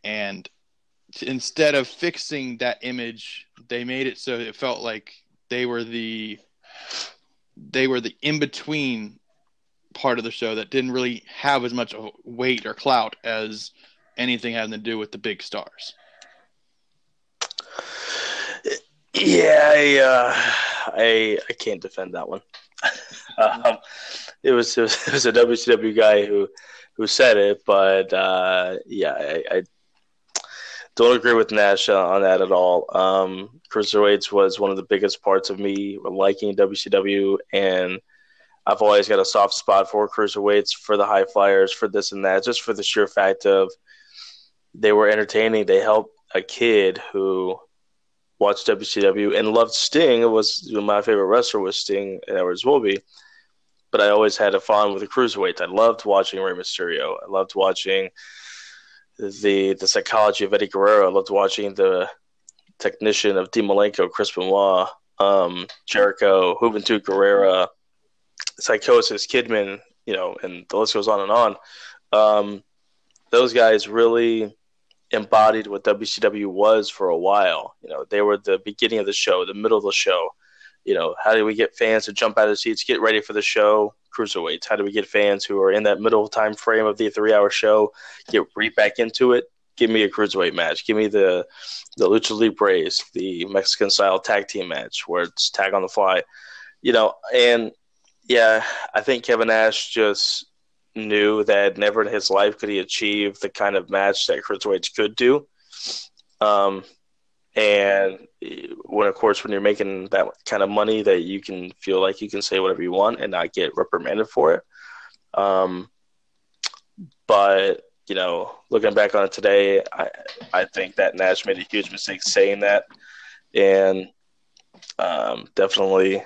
and instead of fixing that image they made it so it felt like they were the they were the in between part of the show that didn't really have as much weight or clout as anything having to do with the big stars. Yeah, I uh, I, I can't defend that one. um, it was, it was it was a WCW guy who who said it, but uh, yeah, I, I, don't agree with Nash on that at all. Um, Cruiserweights was one of the biggest parts of me liking WCW and I've always got a soft spot for cruiserweights, for the high flyers, for this and that, just for the sheer fact of they were entertaining. They helped a kid who watched WCW and loved Sting. It was my favorite wrestler was Sting, and Edwards will be. But I always had a fun with the cruiserweights. I loved watching Rey Mysterio. I loved watching the the psychology of Eddie Guerrero. I loved watching the technician of Dean Malenko, Chris Benoit, um, Jericho, Juventud Guerrera Psicosis, Kidman, you know, and the list goes on and on. Um, those guys really embodied what WCW was for a while. You know, they were the beginning of the show, the middle of the show. You know, how do we get fans to jump out of seats, get ready for the show? Cruiserweights. How do we get fans who are in that middle time frame of the three-hour show get right back into it? Give me a cruiserweight match. Give me the the lucha libres, the Mexican style tag team match where it's tag on the fly. You know, and yeah, I think Kevin Nash just knew that never in his life could he achieve the kind of match that cruiserweights could do. Um, and when, of course, when you're making that kind of money, that you can feel like you can say whatever you want and not get reprimanded for it. Um, but you know, looking back on it today, I I think that Nash made a huge mistake saying that, and um, definitely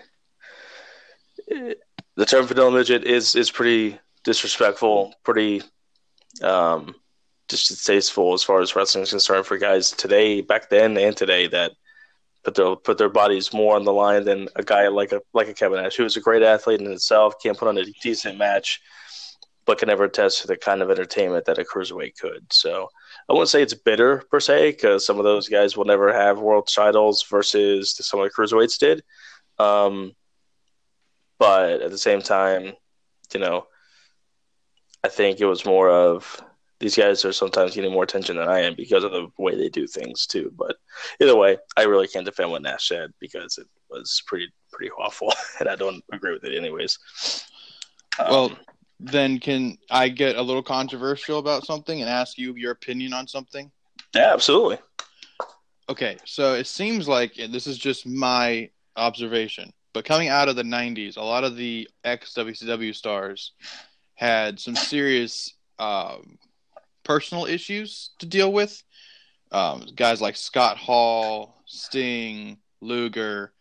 the term vanilla midget is is pretty disrespectful, pretty um, distasteful as far as wrestling is concerned for guys today, back then, and today that put their put their bodies more on the line than a guy like a like a Kevin Nash, who is a great athlete in itself, can put on a decent match, but can never attest to the kind of entertainment that a cruiserweight could. So I wouldn't say it's bitter per se, because some of those guys will never have world titles versus some of the cruiserweights did. Um, but at the same time, you know, I think it was more of these guys are sometimes getting more attention than I am because of the way they do things too. But either way, I really can't defend what Nash said because it was pretty pretty awful, and I don't agree with it anyways. Um, well, then can I get a little controversial about something and ask you your opinion on something? Yeah, absolutely. Okay, so it seems like this is just my observation. But coming out of the 90s, a lot of the ex WCW stars had some serious um, personal issues to deal with. um, guys like Scott Hall, Sting, Luger,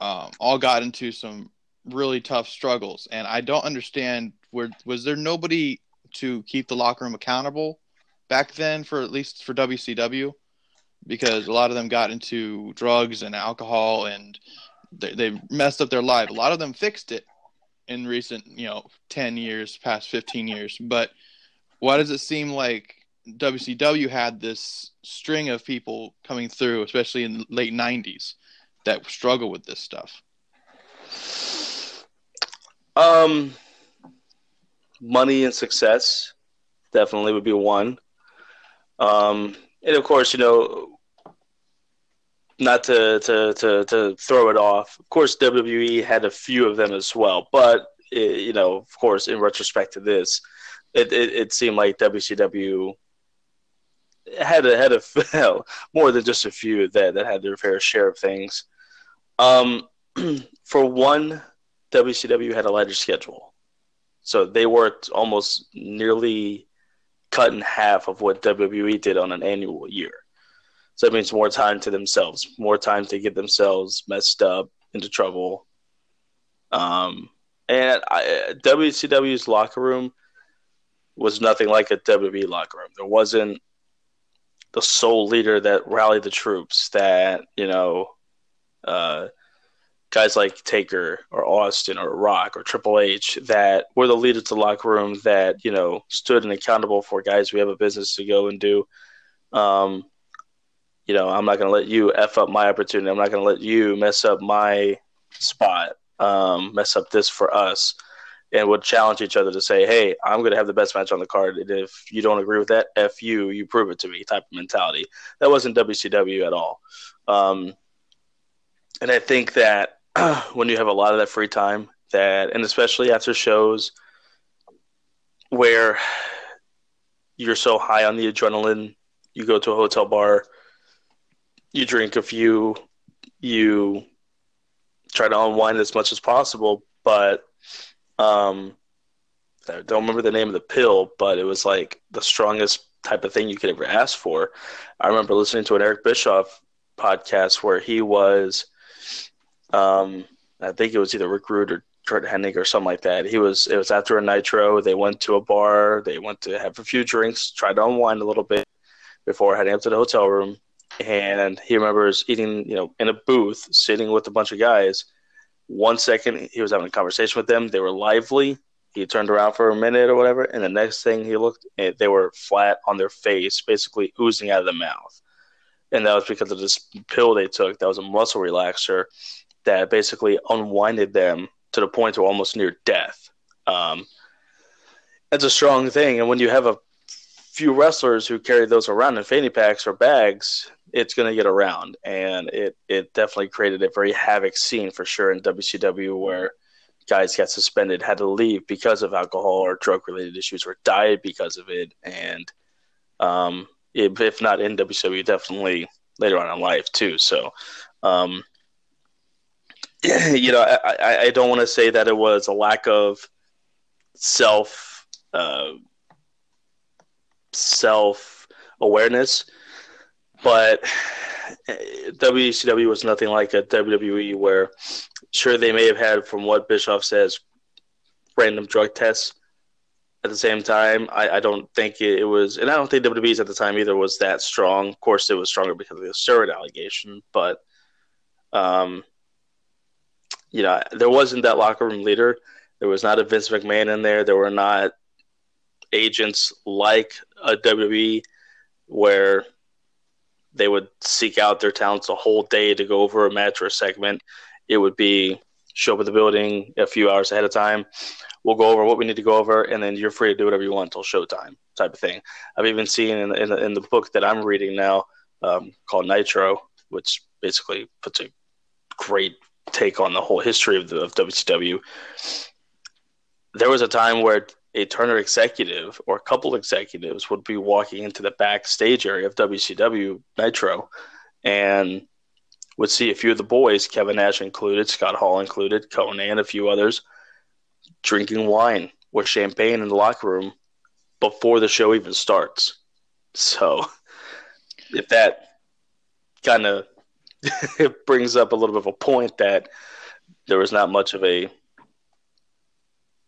um, all got into some really tough struggles, and I don't understand. Where was there nobody to keep the locker room accountable back then for at least for WCW? Because a lot of them got into drugs and alcohol, and they, they messed up their life. A lot of them fixed it in recent, you know, ten years, past fifteen years. But why does it seem like WCW had this string of people coming through, especially in the late '90s, that struggle with this stuff? Um, money and success definitely would be one. Um, and of course, you know, not to, to, to, to throw it off. Of course, WWE had a few of them as well, but it, you know, of course, in retrospect to this, it, it, it seemed like WCW had a had a hell, more than just a few that that had their fair share of things. Um, for one, WCW had a lighter schedule, so they worked almost nearly cut in half of what WWE did on an annual year. So that means more time to themselves, more time to get themselves messed up into trouble. Um, and I, WCW's locker room was nothing like a WWE locker room. There wasn't the sole leader that rallied the troops. That you know, uh, guys like Taker or Austin or Rock or Triple H that were the leaders of the locker room that you know stood and accountable for guys. We have a business to go and do. Um, you know, I'm not going to let you f up my opportunity. I'm not going to let you mess up my spot. Um, mess up this for us and would challenge each other to say, "Hey, I'm going to have the best match on the card, and if you don't agree with that, f you, you prove it to me." Type of mentality. That wasn't WCW at all. Um, and I think that when you have a lot of that free time, that and especially after shows where you're so high on the adrenaline, you go to a hotel bar, you drink a few, you try to unwind as much as possible, but um, I don't remember the name of the pill, but it was like the strongest type of thing you could ever ask for. I remember listening to an Eric Bischoff podcast where he was, um, I think it was either Rick Rude or Curt Hennig or something like that. He was. It was after a nitro. They went to a bar. They went to have a few drinks, tried to unwind a little bit before heading up to the hotel room. And he remembers eating, you know, in a booth, sitting with a bunch of guys one second he was having a conversation with them. They were lively. He turned around for a minute or whatever, and the next thing he looked, eh, they were flat on their face, basically oozing out of the mouth. And that was because of this pill they took. That was a muscle relaxer that basically unwinded them to the point of almost near death. Um, that's a strong thing. And when you have a few wrestlers who carry those around in fanny packs or bags, it's going to get around, and it it definitely created a very havoc scene for sure in WCW where guys got suspended, had to leave because of alcohol or drug related issues, or died because of it, and um, if, if not in WCW, definitely later on in life too. So, um, you know, I, I don't want to say that it was a lack of self uh, self awareness but WCW was nothing like a WWE where, sure, they may have had, from what Bischoff says, random drug tests. At the same time, I, I don't think it, was, and I don't think WWE's at the time either was that strong. Of course, it was stronger because of the steroid allegation, but, um, you know, there wasn't that locker room leader. There was not a Vince McMahon in there. There were not agents like a WWE where they would seek out their talents a whole day to go over a match or a segment. It would be show up at the building a few hours ahead of time. We'll go over what we need to go over, and then you're free to do whatever you want until showtime, type of thing. I've even seen in, in, in the book that I'm reading now um, called Nitro, which basically puts a great take on the whole history of, the, of WCW. There was a time where a Turner executive or a couple executives would be walking into the backstage area of WCW Nitro and would see a few of the boys, Kevin Nash included, Scott Hall included, Konnan, a few others, drinking wine or champagne in the locker room before the show even starts. So if that kind of brings up a little bit of a point that there was not much of a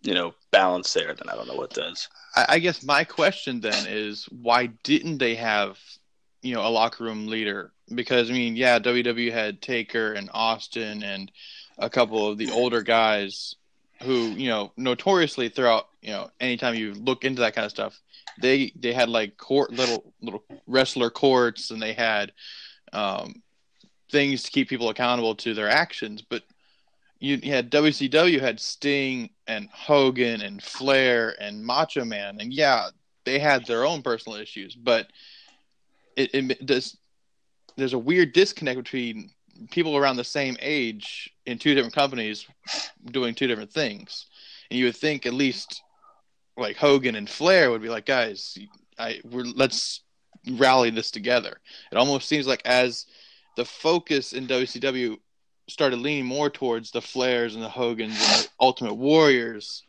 you know balance there, then I don't know what does. I, I guess my question then is why didn't they have you know a locker room leader? Because I mean, yeah, WWE had Taker and Austin and a couple of the older guys who you know notoriously throughout you know anytime you look into that kind of stuff they they had like court little little wrestler courts and they had um, things to keep people accountable to their actions but you, had WCW had Sting and Hogan and Flair and Macho Man and yeah they had their own personal issues but it, it does there's a weird disconnect between people around the same age in two different companies doing two different things. And you would think at least like Hogan and Flair would be like, guys, I we're let's rally this together. It almost seems like as the focus in WCW started leaning more towards the Flairs and the Hogans and the Ultimate Warriors,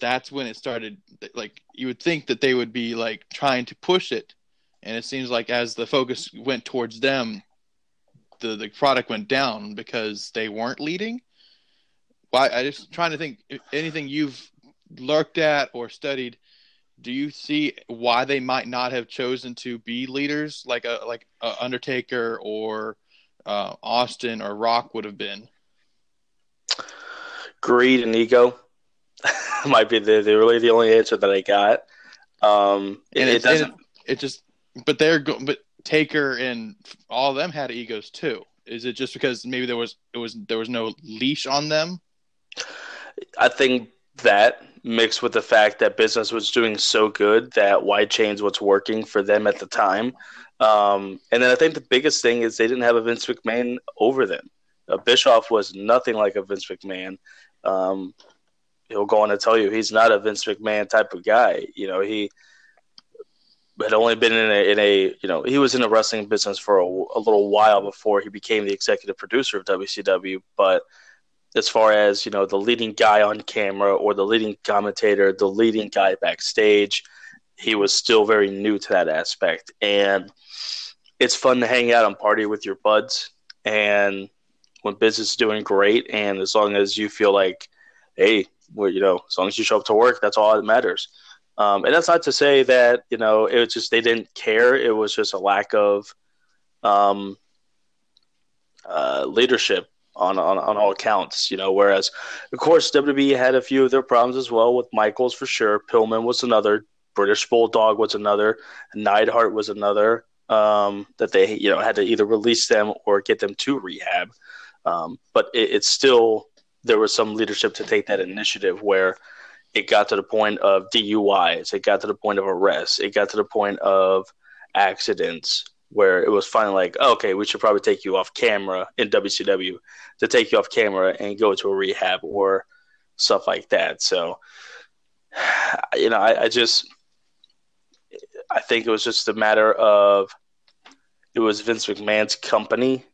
that's when it started. Like you would think that they would be like trying to push it, and it seems like as the focus went towards them, the the product went down because they weren't leading. Why? I just trying to think anything you've looked at or studied. Do you see why they might not have chosen to be leaders like a like a Undertaker or uh, Austin or Rock would have been? Greed and ego might be the, the really the only answer that I got. Um, and it, it doesn't. It, it just, but they're go, but Taker and all of them had egos too. Is it just because maybe there was it was there was no leash on them? I think that mixed with the fact that business was doing so good that why change what's working for them at the time. Um, and then I think the biggest thing is they didn't have a Vince McMahon over them. Uh, Bischoff was nothing like a Vince McMahon. Um, he'll go on to tell you he's not a Vince McMahon type of guy. You know, he had only been in a, in a you know he was in the wrestling business for a, a, little while before he became the executive producer of WCW. But as far as you know, the leading guy on camera or the leading commentator, the leading guy backstage, he was still very new to that aspect. And it's fun to hang out and party with your buds. And when business is doing great, and as long as you feel like, hey, well, you know, as long as you show up to work, that's all that matters. Um, and that's not to say that you know it was just they didn't care. It was just a lack of um, uh, leadership on, on on all accounts. You know, whereas of course WWE had a few of their problems as well with Michaels for sure. Pillman was another. British Bulldog was another. Neidhart was another. Um, that they you know had to either release them or get them to rehab. Um, but it, it's still there was some leadership to take that initiative where it got to the point of DUIs, it got to the point of arrests, it got to the point of accidents where it was finally like, okay, we should probably take you off camera in WCW to take you off camera and go to a rehab or stuff like that. So, you know, I, I just, I think it was just a matter of it was Vince McMahon's company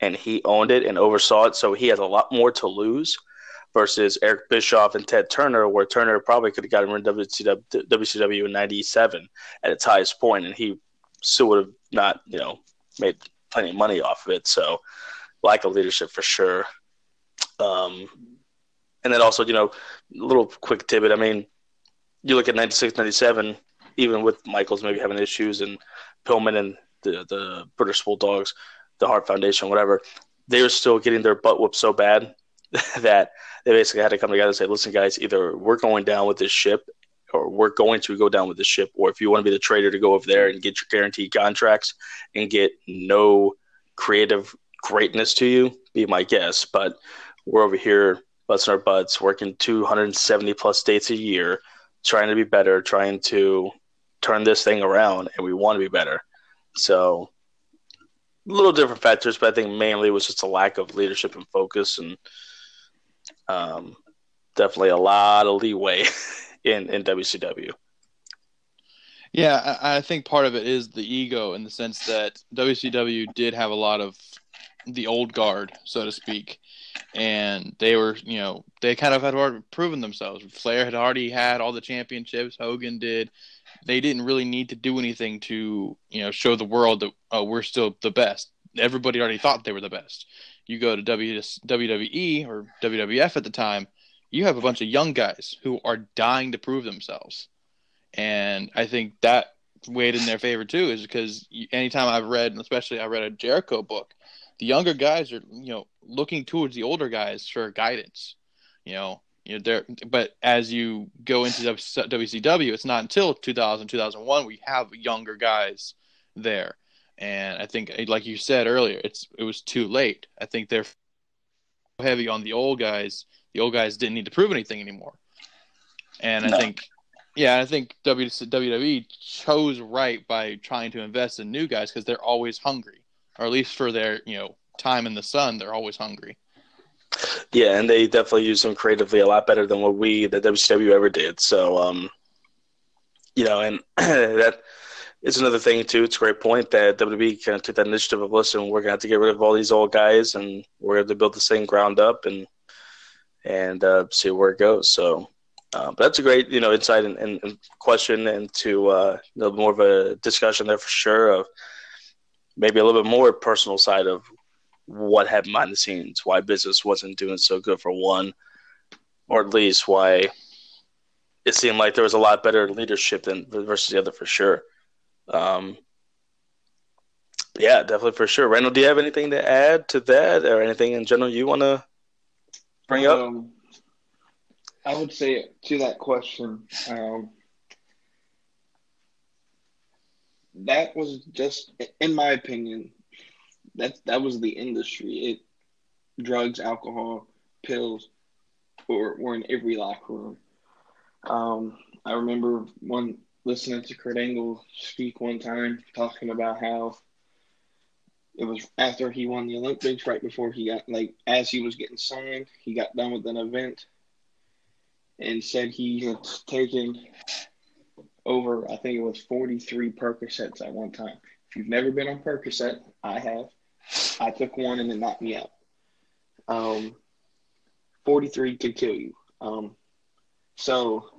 and he owned it and oversaw it. So he has a lot more to lose versus Eric Bischoff and Ted Turner, where Turner probably could have gotten rid of WCW, WCW in '97 at its highest point, and he still would have not, you know, made plenty of money off of it. So, lack of leadership for sure. Um, and then also, you know, a little quick tidbit. I mean, you look at 96, 97, even with Michaels maybe having issues and Pillman and the, the British Bulldogs, the Hart Foundation, whatever, they were still getting their butt whooped so bad that they basically had to come together and say, listen, guys, either we're going down with this ship or we're going to go down with the ship, or if you want to be the trader to go over there and get your guaranteed contracts and get no creative greatness to you, be my guest. But we're over here busting our butts, working 270 plus dates a year, trying to be better, trying to turn this thing around, and we want to be better. So, a little different factors, but I think mainly it was just a lack of leadership and focus and – um, definitely a lot of leeway in in WCW. Yeah, I, I think part of it is the ego in the sense that WCW did have a lot of the old guard, so to speak, and they were, you know, they kind of had already proven themselves. Flair had already had all the championships. Hogan did. They didn't really need to do anything to you know show the world that oh, we're still the best. Everybody already thought they were the best. You go to WWE or WWF at the time, you have a bunch of young guys who are dying to prove themselves, and I think that weighed in their favor too, is because anytime I've read, and especially I read a Jericho book, the younger guys are you know looking towards the older guys for guidance. You know, you know, there. But as you go into WCW, it's not until 2000, 2001 we have younger guys there, and I think, like you said earlier, it's it was too late. I think they're heavy on the old guys. The old guys didn't need to prove anything anymore, and no. I think yeah, I think WWE chose right by trying to invest in new guys because they're always hungry, or at least for their you know time in the sun, they're always hungry. Yeah, and they definitely use them creatively a lot better than what we the WCW ever did. So, um, you know, and that is another thing too. It's a great point that WWE kind of took that initiative of listen, we're gonna have to get rid of all these old guys, and we're going to build this thing ground up and and uh, see where it goes. So uh, but that's a great, you know, insight and, and, and question into uh, you more of a discussion there for sure of maybe a little bit more personal side of what happened behind the scenes, why business wasn't doing so good for one, or at least why it seemed like there was a lot better leadership than versus the other for sure. Um, yeah, definitely for sure. Randall, do you have anything to add to that, or anything in general you want to bring um, up? I would say to that question, um, that was just, in my opinion, that that was the industry. It drugs, alcohol, pills, were were in every locker room. Um, I remember one listening to Kurt Angle speak one time, talking about how it was after he won the Olympics, right before he got like as he was getting signed, he got done with an event and said he had taken over, I think it was 43 Percocets at one time. If you've never been on Percocet, I have. I took one and it knocked me out. Um, 43 could kill you. Um, so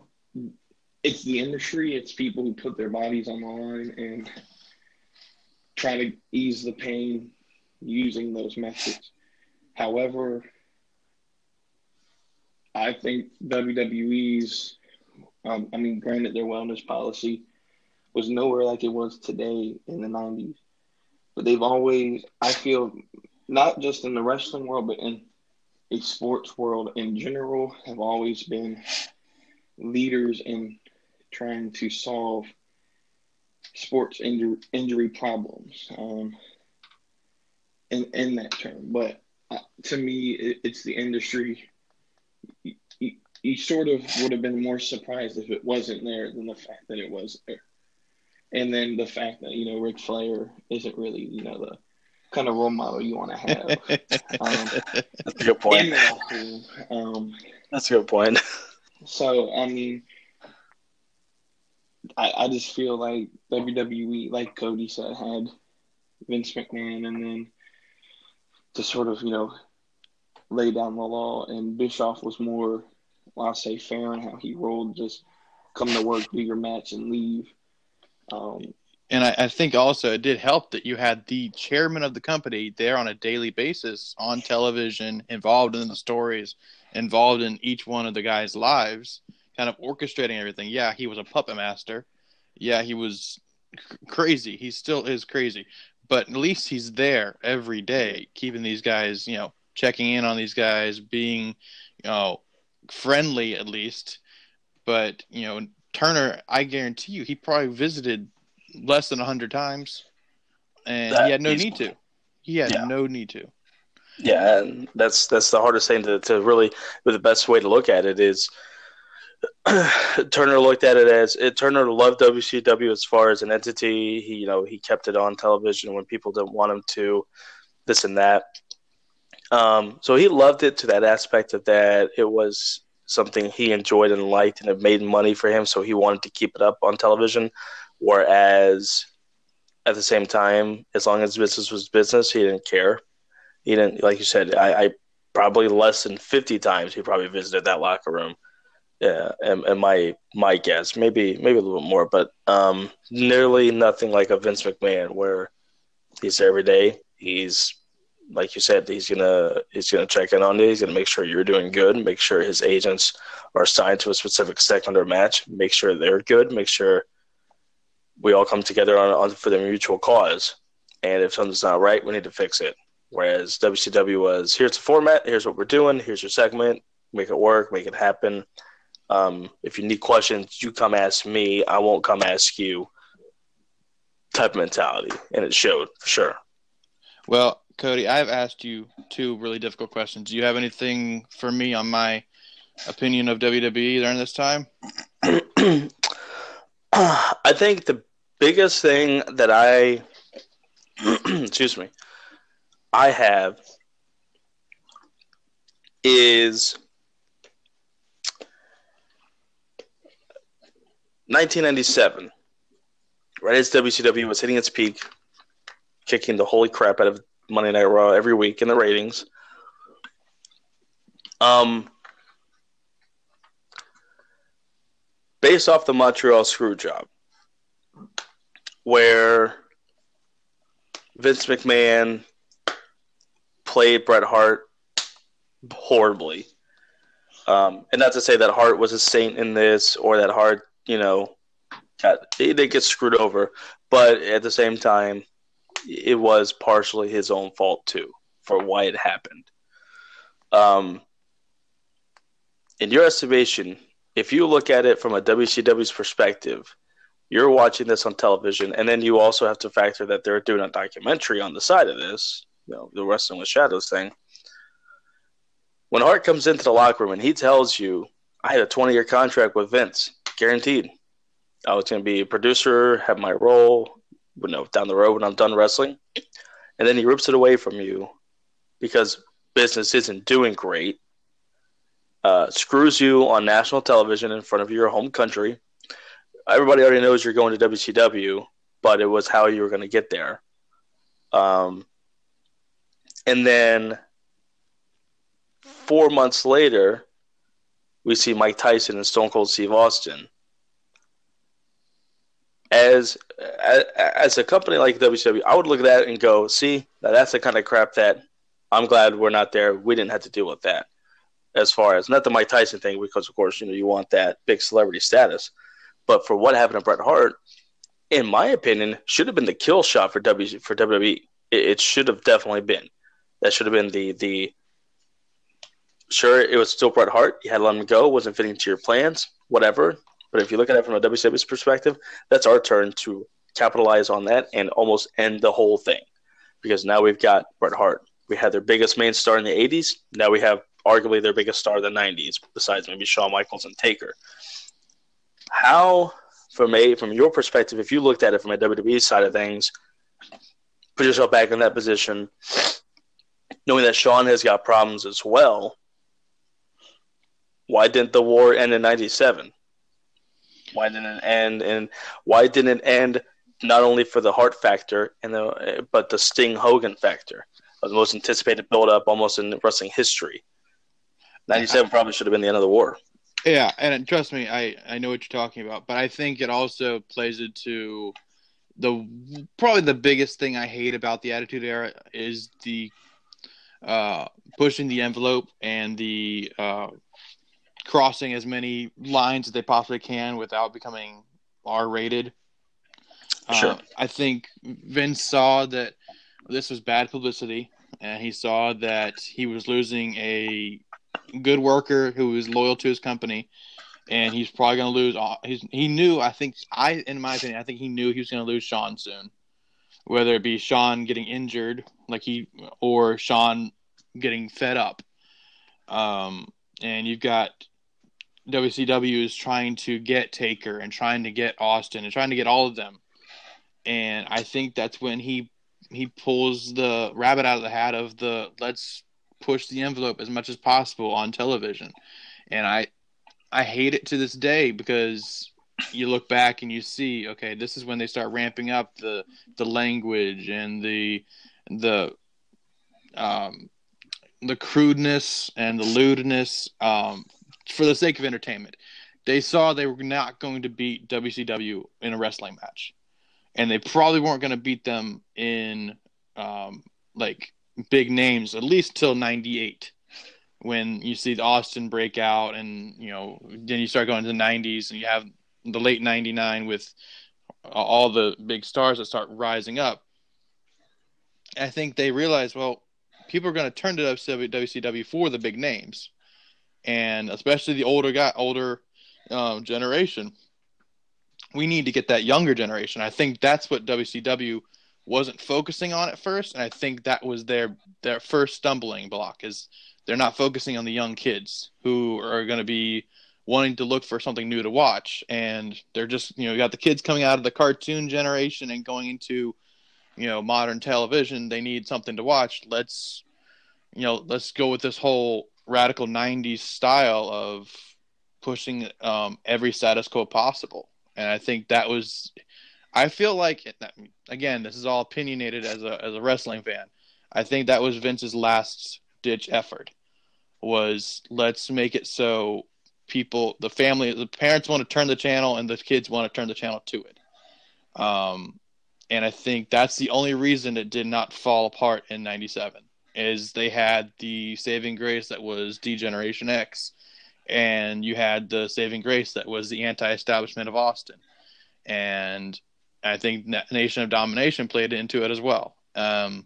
it's the industry, it's people who put their bodies on the line and try to ease the pain using those methods. However, I think WWE's, um, I mean, granted, their wellness policy was nowhere like it was today in the 90s. But they've always, I feel, not just in the wrestling world, but in a sports world in general, have always been leaders in trying to solve sports injury, injury problems um, in, in that term. But uh, to me, it, it's the industry you, you sort of would have been more surprised if it wasn't there than the fact that it was there. And then the fact that, you know, Ric Flair isn't really, you know, the kind of role model you want to have. Um, That's a good point. Um, That's a good point. so, I mean, I, I just feel like WWE, like Cody said, had Vince McMahon and then to sort of, you know, lay down the law, and Bischoff was more, well, I'll say, fair in how he rolled, just come to work, do your match, and leave. Um, and I, I, think also it did help that you had the chairman of the company there on a daily basis on television, involved in the stories, involved in each one of the guys' lives, kind of orchestrating everything. Yeah, he was a puppet master. Yeah, he was crazy. He still is crazy, but at least he's there every day, keeping these guys, you know, checking in on these guys, being, you know, friendly at least. But you know, Turner, I guarantee you, he probably visited less than hundred times, and that he had no need to. He had yeah. no need to. Yeah, and that's that's the hardest thing to to really. But the best way to look at it is. Turner looked at it as it, Turner loved WCW as far as an entity. He, you know, he kept it on television when people didn't want him to, this and that. Um, so he loved it to that aspect of that it was something he enjoyed and liked, and it made money for him. So he wanted to keep it up on television. Whereas at the same time, as long as business was business, he didn't care. He didn't, like you said, I, I probably less than fifty times he probably visited that locker room Yeah, and, and my my guess, maybe maybe a little bit more, but um, nearly nothing like a Vince McMahon, where he's there every day. He's like you said, he's gonna he's gonna check in on you. He's gonna make sure you're doing good. Make sure his agents are assigned to a specific segment or match. Make sure they're good. Make sure we all come together on, on for the mutual cause. And if something's not right, we need to fix it. Whereas WCW was here's the format, here's what we're doing, here's your segment, make it work, make it happen. Um, if you need questions, you come ask me. I won't come ask you. Type mentality, and it showed for sure. Well, Cody, I've asked you two really difficult questions. Do you have anything for me on my opinion of WWE during this time? I think the biggest thing that I, excuse me, I have is 1997, right as WCW was hitting its peak, kicking the holy crap out of Monday Night Raw every week in the ratings. Um, based off the Montreal Screwjob, where Vince McMahon played Bret Hart horribly. Um, and not to say that Hart was a saint in this or that Hart, you know, got, they, they get screwed over, but at the same time, it was partially his own fault too for why it happened. Um, in your estimation, if you look at it from a WCW's perspective, you're watching this on television, and then you also have to factor that they're doing a documentary on the side of this, you know, the Wrestling with Shadows thing. When Hart comes into the locker room and he tells you, I had a 20 year contract with Vince, guaranteed. I was going to be a producer, have my role, you know, down the road when I'm done wrestling. And then he rips it away from you because business isn't doing great. Uh, screws you on national television in front of your home country. Everybody already knows you're going to WCW, but it was how you were going to get there. Um, and then four months later, we see Mike Tyson and Stone Cold Steve Austin as as a company like WWE, I would look at that and go, "See, that's the kind of crap that I'm glad we're not there. We didn't have to deal with that." As far as not the Mike Tyson thing, because of course you know you want that big celebrity status, but for what happened to Bret Hart, in my opinion, should have been the kill shot for W for WWE. It, it should have definitely been. That should have been the the. Sure, it was still Bret Hart. You had to let him go. wasn't fitting to your plans. Whatever. But if you look at it from a WCW's perspective, that's our turn to capitalize on that and almost end the whole thing. Because now we've got Bret Hart. We had their biggest main star in the 80s. Now we have arguably their biggest star in the 90s, besides maybe Shawn Michaels and Taker. How, from a from your perspective, if you looked at it from a WWE side of things, put yourself back in that position, knowing that Shawn has got problems as well. Why didn't the war end in '97? Why didn't it end? And why didn't it end not only for the Hart factor and the but the Sting Hogan factor, the most anticipated build up almost in wrestling history. Ninety seven probably should have been the end of the war. Yeah, and trust me, I I know what you're talking about, but I think it also plays into the probably the biggest thing I hate about the Attitude Era is the uh, pushing the envelope and the uh, crossing as many lines as they possibly can without becoming R rated. Sure. Uh, I think Vince saw that this was bad publicity, and he saw that he was losing a good worker who was loyal to his company, and he's probably going to lose. All, he's, he knew, I think, I in my opinion, I think he knew he was going to lose Shawn soon, whether it be Shawn getting injured, like he, or Shawn getting fed up. Um, and you've got WCW is trying to get Taker and trying to get Austin and trying to get all of them. And I think that's when he he pulls the rabbit out of the hat of the let's push the envelope as much as possible on television. And I I hate it to this day because you look back and you see, okay, this is when they start ramping up the the language and the the um the crudeness and the lewdness um, for the sake of entertainment. they saw they were not going to beat WCW in a wrestling match, and they probably weren't going to beat them in um, like big names at least till '98 when you see Austin breakout, and you know then you start going to the '90s, and you have the late '99 with all the big stars that start rising up. I think they realized, well, people are going to turn to WCW for the big names, and especially the older guy, older um, generation. We need to get that younger generation. I think that's what WCW wasn't focusing on at first, and I think that was their their first stumbling block is they're not focusing on the young kids who are going to be wanting to look for something new to watch and they're just you know you got the kids coming out of the cartoon generation and going into you know modern television they need something to watch let's you know let's go with this whole radical 90s style of pushing um, every status quo possible. And i think that was i feel like again this is all opinionated as a as a wrestling fan. I think that was vince's last ditch effort was let's make it so people the family the parents want to turn the channel and the kids want to turn the channel to it. Um, and i think that's the only reason it did not fall apart in 97 is they had the saving grace that was degeneration x and you had the saving grace that was the anti-establishment of austin and i think nation of domination played into it as well um,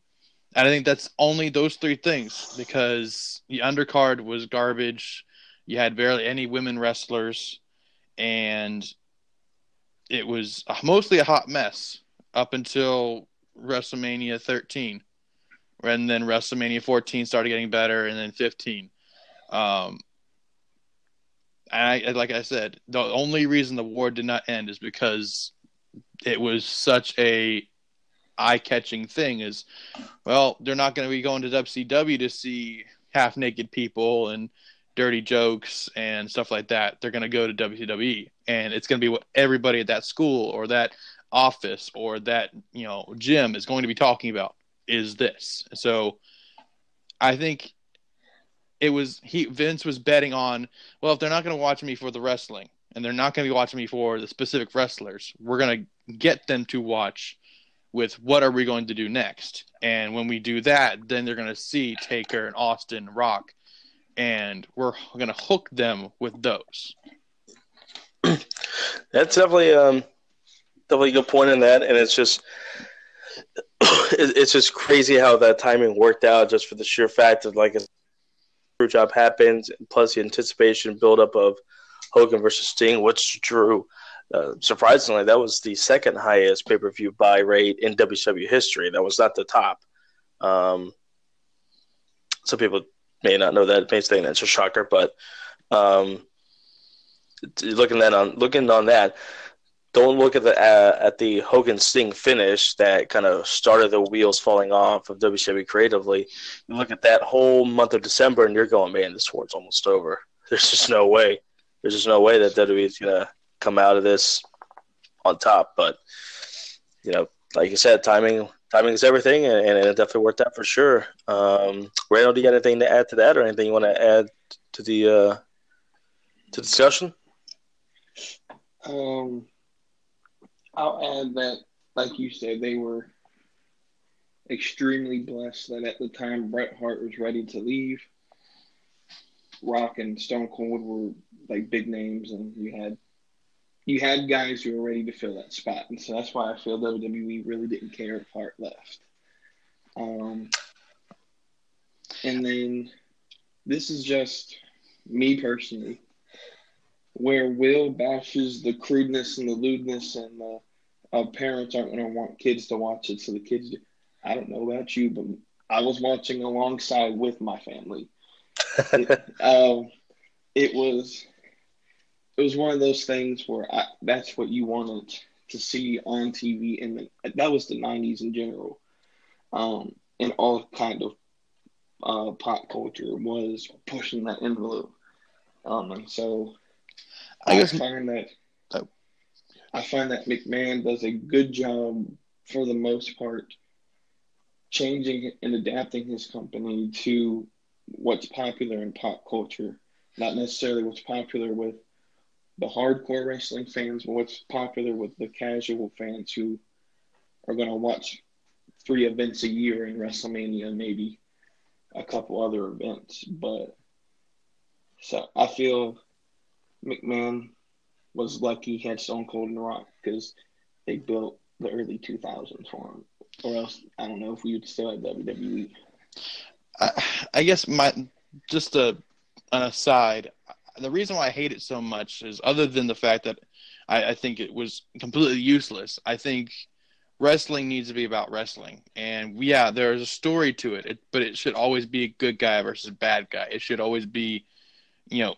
and I think that's only those three things because the undercard was garbage. You had barely any women wrestlers, and it was mostly a hot mess up until WrestleMania 13. And then WrestleMania 14 started getting better, and then 15. Um, I like I said, the only reason the war did not end is because it was such a eye-catching thing is well they're not going to be going to WCW to see half naked people and dirty jokes and stuff like that they're going to go to WWE and it's going to be what everybody at that school or that office or that you know gym is going to be talking about is this so i think it was he vince was betting on well if they're not going to watch me for the wrestling and they're not going to be watching me for the specific wrestlers we're going to get them to watch with what are we going to do next. And when we do that, then they're going to see Taker and Austin Rock, and we're going to hook them with those. That's definitely um, definitely a good point in that, and it's just it's just crazy how that timing worked out, just for the sheer fact of like a screw job happens, plus the anticipation buildup of Hogan versus Sting, which drew uh, surprisingly, that was the second highest pay per view buy rate in WWE history. That was not the top. Um, some people may not know that. May think that's a shocker, but um, looking at on looking on that, don't look at the uh, at the Hogan Sting finish that kind of started the wheels falling off of WCW creatively. You look at that whole month of December, and you're going, man, this war's almost over. There's just no way. There's just no way that WWE is gonna come out of this on top. But you know, like you said, timing timing is everything, and, and it definitely worked out for sure. Um, Randall, do you got anything to add to that, or anything you want to add to the uh, to discussion? Um, I'll add that, like you said, they were extremely blessed that at the time Bret Hart was ready to leave. Rock and Stone Cold were like big names, and you had you had guys who were ready to fill that spot, and so that's why I feel WWE really didn't care if Hart left. Um, and then this is just me personally, where Will bashes the crudeness and the lewdness, and the uh, parents aren't going to want kids to watch it, so the kids. I don't know about you, but I was watching alongside with my family. it, um, it was it was one of those things where I, that's what you wanted to see on TV, and that was the '90s in general, um, and all kind of uh, pop culture was pushing that envelope, um, and so I, I find that. I find that McMahon does a good job for the most part, changing and adapting his company to what's popular in pop culture, not necessarily what's popular with the hardcore wrestling fans, but what's popular with the casual fans who are going to watch three events a year in WrestleMania, maybe a couple other events. But so I feel McMahon was lucky he had Stone Cold and The Rock because they built the early 2000s for him. Or else, I don't know if we would still have WWE. I, I guess my just a, an aside. The reason why I hate it so much is other than the fact that I, I think it was completely useless. I think wrestling needs to be about wrestling, and yeah, there's a story to it, it, but it should always be a good guy versus bad guy. It should always be, you know,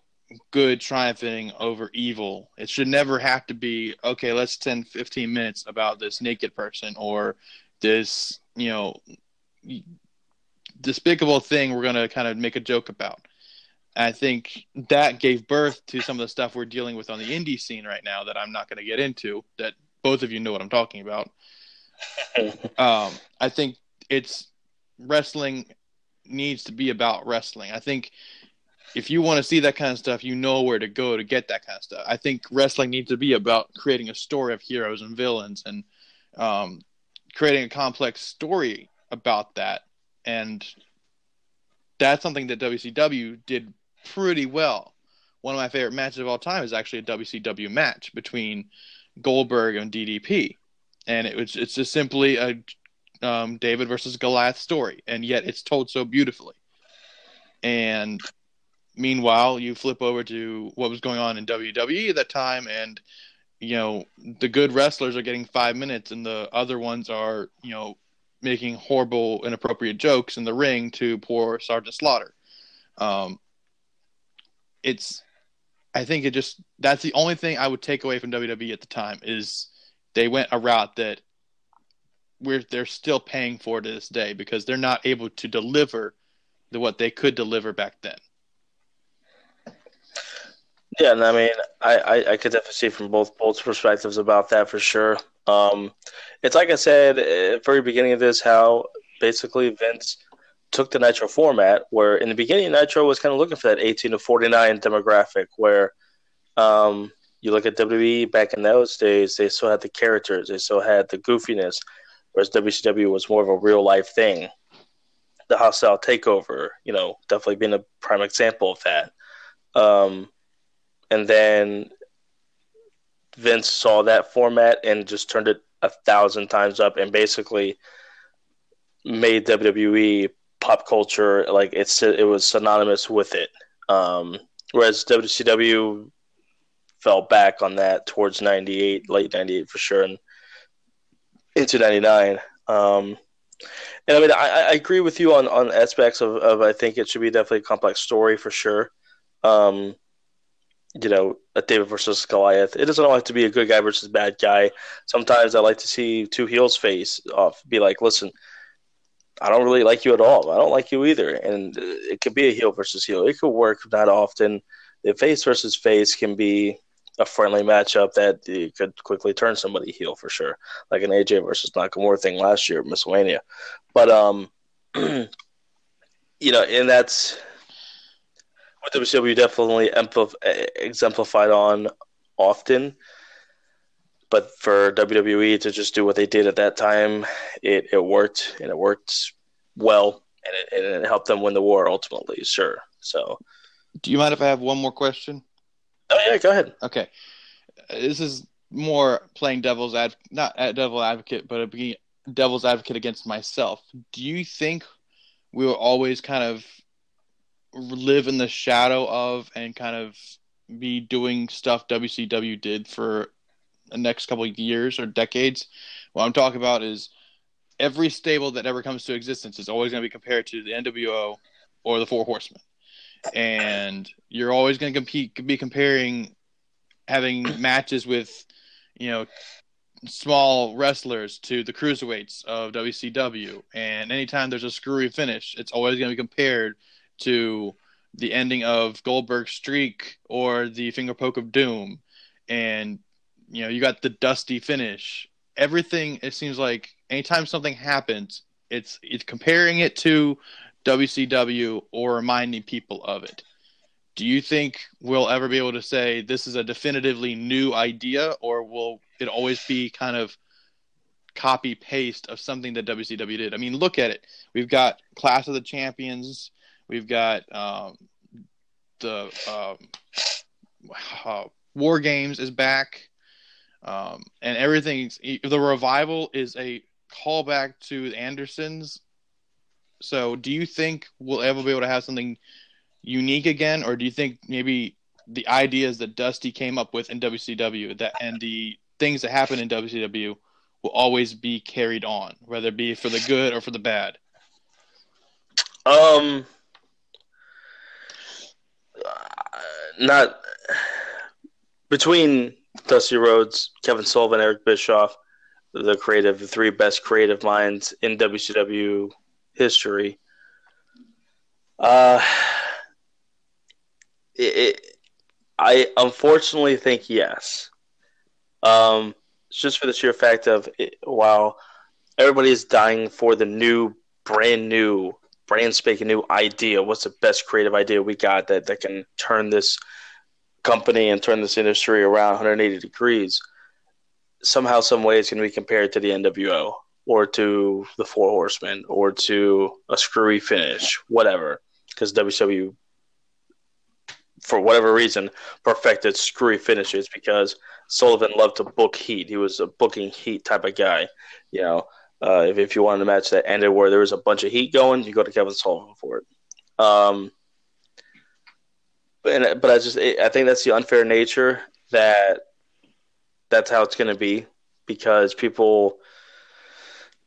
good triumphing over evil. It should never have to be okay. Let's spend 15 minutes about this naked person or this, you know, despicable thing we're going to kind of make a joke about. I think that gave birth to some of the stuff we're dealing with on the indie scene right now that I'm not going to get into. That both of you know what I'm talking about. um, I think it's wrestling needs to be about wrestling. I think if you want to see that kind of stuff, you know where to go to get that kind of stuff. I think wrestling needs to be about creating a story of heroes and villains and um, creating a complex story about that. And that's something that WCW did pretty well. One of my favorite matches of all time is actually a WCW match between Goldberg and DDP, and it was it's just simply a um, David versus Goliath story, and yet it's told so beautifully. And meanwhile, you flip over to what was going on in WWE at that time, and you know the good wrestlers are getting five minutes, and the other ones are you know making horrible, inappropriate jokes in the ring to poor Sergeant Slaughter. Um, it's, I think it just that's the only thing I would take away from WWE at the time is they went a route that we're they're still paying for to this day because they're not able to deliver the what they could deliver back then. Yeah, and I mean, I, I, I could definitely see from both both perspectives about that for sure. Um, it's like I said at very beginning of this, how basically Vince took the Nitro format, where in the beginning Nitro was kind of looking for that 18 to 49 demographic, where um, you look at WWE back in those days, they still had the characters, they still had the goofiness, whereas WCW was more of a real life thing. The hostile takeover, you know, definitely being a prime example of that. Um, and then Vince saw that format and just turned it a thousand times up and basically made WWE pop culture like it's it was synonymous with it. Um, whereas WCW fell back on that towards '98, late '98 for sure, and into '99. Um, and I mean, I, I, agree with you on, on aspects of, of I think it should be definitely a complex story for sure. Um, you know, a David versus Goliath. It doesn't always have to be a good guy versus bad guy. Sometimes I like to see two heels face off, be like, listen, I don't really like you at all. I don't like you either. And it could be a heel versus heel. It could work not often. The face versus face can be a friendly matchup that could quickly turn somebody heel for sure, like an AJ versus Nakamura thing last year, Miscellanea. But um, you know, and that's what WCW definitely exemplified on often. But for WWE to just do what they did at that time, it, it worked and it worked well and it, and it helped them win the war ultimately, sure. So, do you mind if I have one more question? Oh yeah, go ahead. Okay, this is more playing devil's ad not devil advocate, but a being devil's advocate against myself. Do you think we were always kind of live in the shadow of and kind of be doing stuff WCW did for the next couple of years or decades. What I'm talking about is every stable that ever comes to existence is always going to be compared to the NWO or the Four Horsemen, and you're always going to compete, be comparing having matches with, you know, small wrestlers to the cruiserweights of WCW, and anytime there's a screwy finish, it's always going to be compared to the ending of Goldberg's streak or the finger poke of doom. And, you know, you got the dusty finish. Everything, it seems like anytime something happens, it's it's comparing it to WCW or reminding people of it. do you think we'll ever be able to say this is a definitively new idea, or will it always be kind of copy paste of something that WCW did? I mean, look at it. We've got Clash of the Champions. We've got um, the um, uh, War Games is back, um, and everything. The revival is a callback to the Andersons. So, do you think we'll ever be able to have something unique again, or do you think maybe the ideas that Dusty came up with in WCW that and the things that happen in WCW will always be carried on, whether it be for the good or for the bad? Um, not between Dusty Rhodes, Kevin Sullivan, Eric Bischoff, the creative, the three best creative minds in WCW history. Uh, it, it, I unfortunately think yes. Um, just for the sheer fact of it, while everybody is dying for the new, brand new, brand spanking new idea, what's the best creative idea we got that, that can turn this company and turn this industry around 180 degrees? Somehow, some way, it's going to be compared to the NWO or to the Four Horsemen or to a screwy finish, whatever. Because WCW for whatever reason, perfected screwy finishes because Sullivan loved to book heat. He was a booking heat type of guy. You know, uh, if, if you wanted a match that ended where there was a bunch of heat going, you go to Kevin Sullivan for it. Um, but, but I just I think that's the unfair nature that that's how it's going to be because people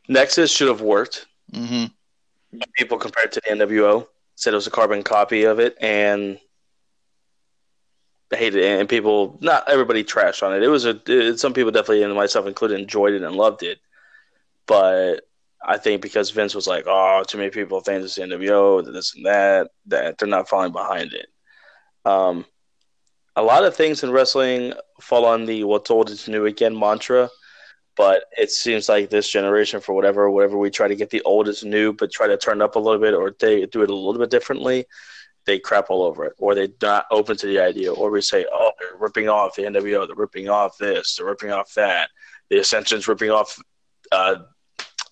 Nexus should have worked. Mm-hmm. People compared to the NWO said it was a carbon copy of it, and hated it, and people, not everybody trashed on it. It was a, it, some people definitely, and myself included, enjoyed it and loved it. But I think because Vince was like, oh, too many people think is NWO, this and that, that they're not falling behind it. Um, a lot of things in wrestling fall on the "what's old is new again" mantra, but it seems like this generation, for whatever, whatever we try to get the old is new, but try to turn it up a little bit or they do it a little bit differently they crap all over it, or they're not open to the idea, or we say, oh, they're ripping off the NWO, they're ripping off this, they're ripping off that, the Ascension's ripping off uh,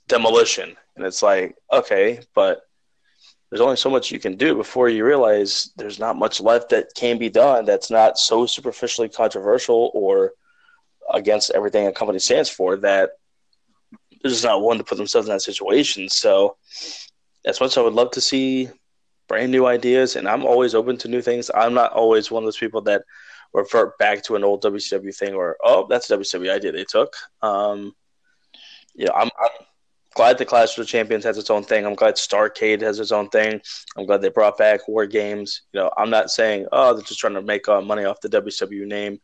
Demolition, and it's like, okay, but there's only so much you can do before you realize there's not much left that can be done that's not so superficially controversial or against everything a company stands for that they're just not one to put themselves in that situation. So, as much as I would love to see brand new ideas, and I'm always open to new things. I'm not always one of those people that revert back to an old WCW thing or oh, that's a WCW idea they took. Um, you know, I'm, I'm glad the Clash of the Champions has its own thing. I'm glad Starcade has its own thing. I'm glad they brought back War Games. You know, I'm not saying oh they're just trying to make uh, money off the WCW name.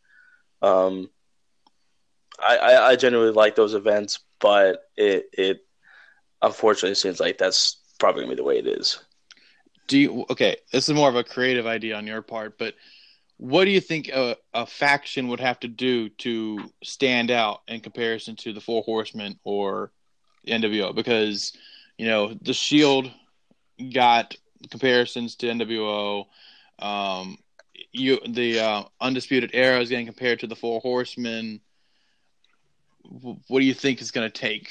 Um, I, I, I genuinely like those events, but it it unfortunately seems like that's probably gonna be the way it is do you okay this is more of a creative idea on your part but what do you think a, a faction would have to do to stand out in comparison to the four horsemen or nwo because you know the shield got comparisons to nwo um, you the uh, undisputed era is getting compared to the four horsemen. What do you think is going to take?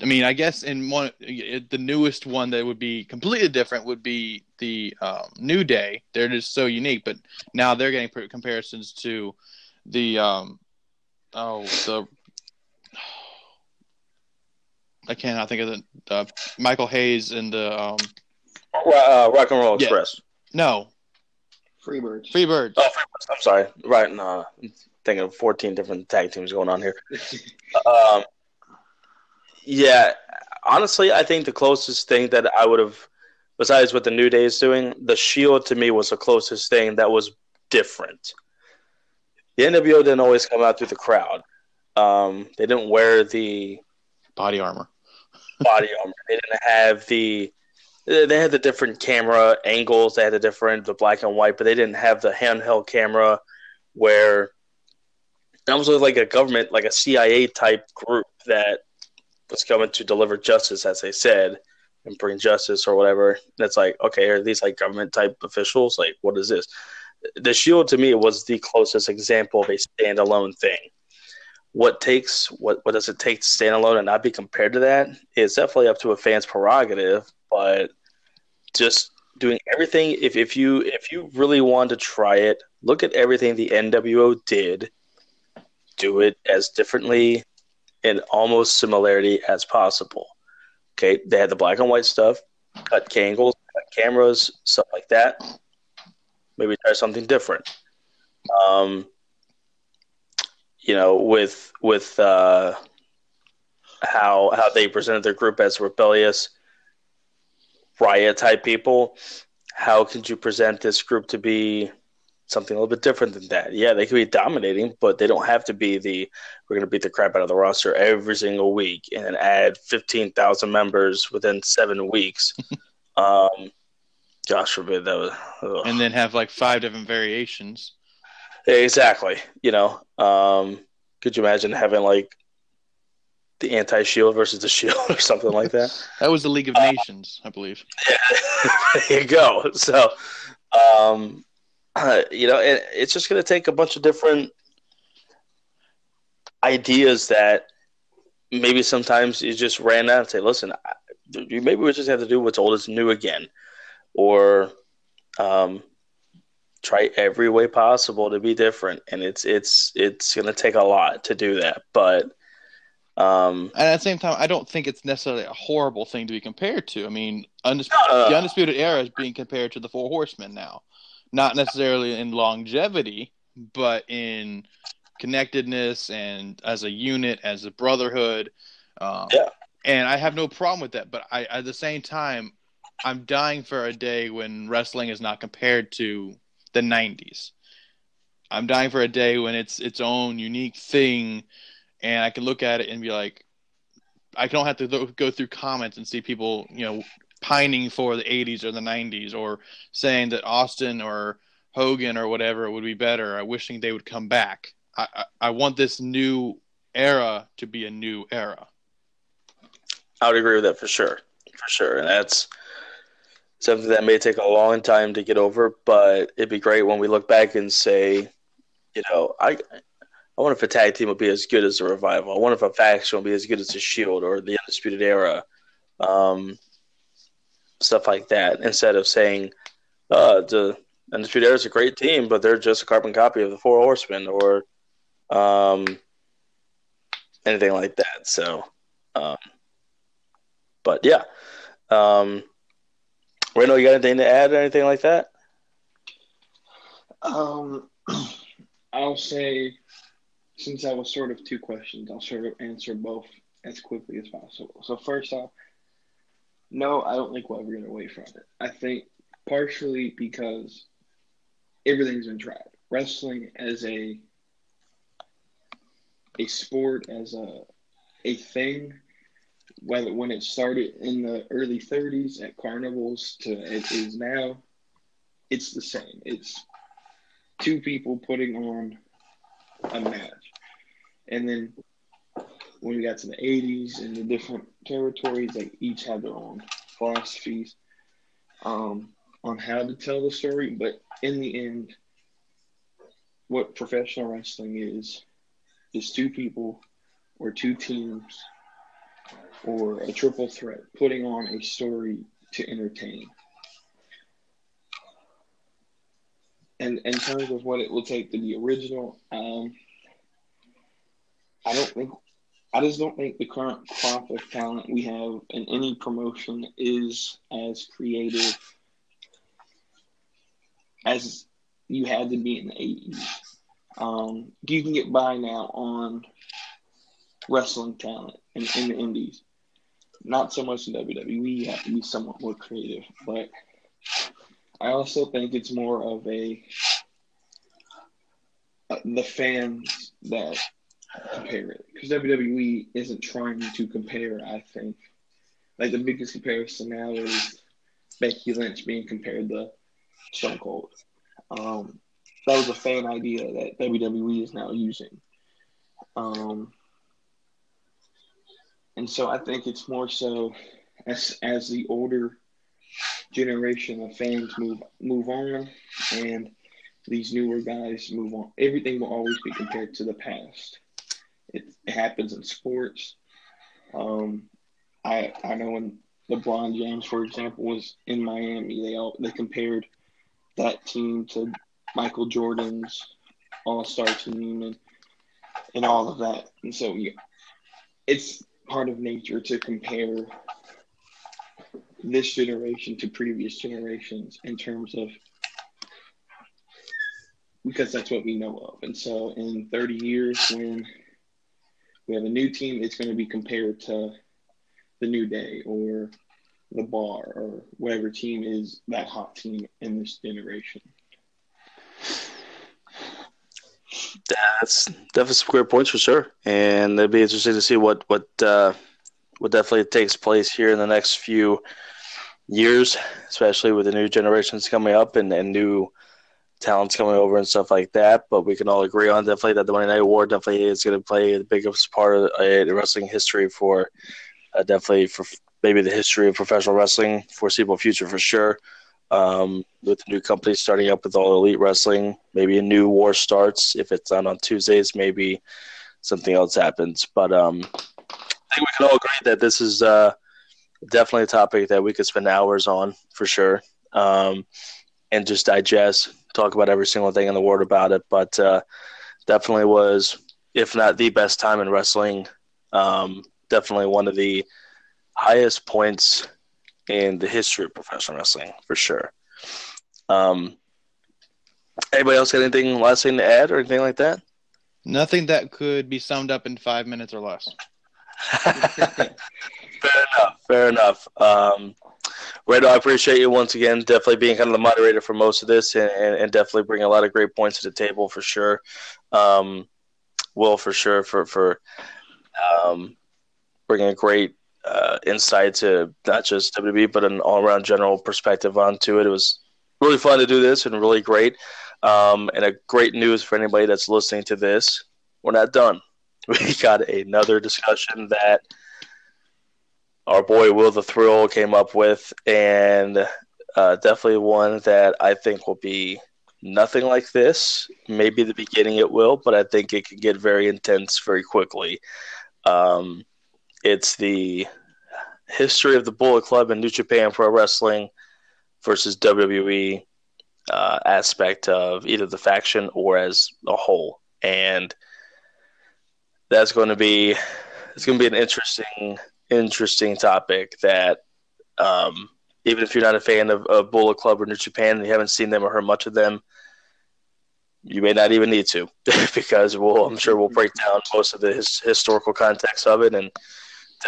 I mean, I guess in one, the newest one that would be completely different would be the um, New Day. They're just so unique, but now they're getting comparisons to the um, oh the I cannot think of the uh, Michael Hayes and the um, uh, Rock and Roll Express. No, Freebirds. Freebirds. Oh, Freebirds. I'm sorry. Right. No, I'm thinking of 14 different tag teams going on here. um, yeah, honestly, I think the closest thing that I would have, besides what the New Day is doing, the Shield to me was the closest thing that was different. The NWO didn't always come out through the crowd. Um, they didn't wear the body armor. Body armor. They didn't have the. They had the different camera angles. They had the different the black and white, but they didn't have the handheld camera where that was like a government, like a CIA type group that was coming to deliver justice, as they said, and bring justice or whatever. It's like, okay, are these like government type officials? Like, what is this? The Shield to me was the closest example of a standalone thing. What takes what what does it take to stand alone and not be compared to that? It's definitely up to a fan's prerogative, but just doing everything if, if you if you really want to try it, look at everything the NWO did, do it as differently and almost similarity as possible. Okay, they had the black and white stuff, cut angles, cut cameras, stuff like that. Maybe try something different. Um, you know, with with uh, how how they presented their group as rebellious riot type people, how could you present this group to be something a little bit different than that? Yeah, they could be dominating, but they don't have to be the we're going to beat the crap out of the roster every single week and add 15,000 members within seven weeks. um, gosh forbid that was. Ugh. And then have like five different variations. Exactly. You know, um, could you imagine having like the anti shield versus the shield or something like that? That was the League of Nations, I believe. there you go. So, um, uh, you know, it, it's just going to take a bunch of different ideas that maybe sometimes you just ran out and say, listen, you maybe we just have to do what's old is new again, or um, try every way possible to be different. And it's it's it's going to take a lot to do that, but. Um, and at the same time, I don't think it's necessarily a horrible thing to be compared to. I mean, undis- Uh. the Undisputed Era is being compared to the Four Horsemen now. Not necessarily in longevity, but in connectedness and as a unit, as a brotherhood. Um, Yeah. And I have no problem with that. But I, at the same time, I'm dying for a day when wrestling is not compared to the 90s. I'm dying for a day when it's its own unique thing, and I can look at it and be like, I don't have to go- through comments and see people, you know, pining for the 80s or the 90s or saying that Austin or Hogan or whatever would be better, or wishing they would come back. I, I, I want this new era to be a new era. I would agree with that for sure, for sure, and that's something that may take a long time to get over. But it'd be great when we look back and say, you know, I, I wonder if a tag team would be as good as a revival. I wonder if a faction will be as good as a Shield or the Undisputed Era, um, stuff like that. Instead of saying, uh, the Undisputed Era is a great team, but they're just a carbon copy of the Four Horsemen or, um, anything like that. So. Um, but yeah, um, Reno, you got anything to add or anything like that? Um, I'll say, since that was sort of two questions, I'll sort of answer both as quickly as possible. So first off, no, I don't think we'll ever get away from it. I think partially because everything's been tried. Wrestling as a a sport, as a a thing, whether when it started in the early 30s at carnivals to it is now, it's the same. It's two people putting on a match. And then when we got to the 80s and the different territories, they each have their own philosophies um, on how to tell the story. But in the end, what professional wrestling is, is two people or two teams or a triple threat putting on a story to entertain. And in terms of what it will take to be original, um, I don't think, I just don't think the current crop of talent we have in any promotion is as creative as you had to be in the 80s. Um, you can get by now on wrestling talent in, in the indies. Not so much in WWE, you have to be somewhat more creative. But I also think it's more of a uh, the fans that compare it because WWE isn't trying to compare. I think like the biggest comparison now is Becky Lynch being compared to Stone Cold. Um, that was a fan idea that WWE is now using. Um, and so I think it's more so as as the older generation of fans move move on and these newer guys move on, everything will always be compared to the past. It, happens in sports. Um, I I know when LeBron James, for example, was in Miami, they all they compared that team to Michael Jordan's All Star team and and all of that. And so yeah, it's part of nature to compare this generation to previous generations in terms of because that's what we know of. And so in 30 years, when we have a new team, it's going to be compared to the New Day or the Bar or whatever team is that hot team in this generation. That's definitely some great points for sure, and it'd be interesting to see what what uh, what definitely takes place here in the next few years, especially with the new generations coming up and, and new talents coming over and stuff like that. But we can all agree on definitely that the Monday Night War definitely is going to play the biggest part of uh, the wrestling history for uh, definitely for maybe the history of professional wrestling, foreseeable future for sure. Um, with new company starting up with all elite wrestling, maybe a new war starts. If it's not on Tuesdays, maybe something else happens. But um, I think we can all agree that this is uh, definitely a topic that we could spend hours on for sure, um, and just digest, talk about every single thing in the world about it. But uh, definitely was, if not the best time in wrestling, um, definitely one of the highest points in the history of professional wrestling for sure. Um, anybody else got anything last thing to add or anything like that? Nothing that could be summed up in five minutes or less. fair enough. Fair enough. Um, Randall, I appreciate you once again, definitely being kind of the moderator for most of this, and, and, and definitely bringing a lot of great points to the table for sure. Um, Will for sure for for um, bringing a great uh, insight to not just WWE but an all around general perspective onto it. It was really fun to do this and really great. Um, and a great news for anybody that's listening to this: we're not done. We got another discussion that our boy Will the Thrill came up with, and uh, definitely one that I think will be nothing like this. Maybe the beginning it will, but I think it can get very intense very quickly. Um, it's the history of the Bullet Club and New Japan Pro Wrestling versus WWE uh, aspect of either the faction or as a whole, and that's going to be it's going to be an interesting interesting topic that um, even if you're not a fan of, of Bullet Club or New Japan and you haven't seen them or heard much of them, you may not even need to because we'll I'm sure we'll break down most of the his, historical context of it and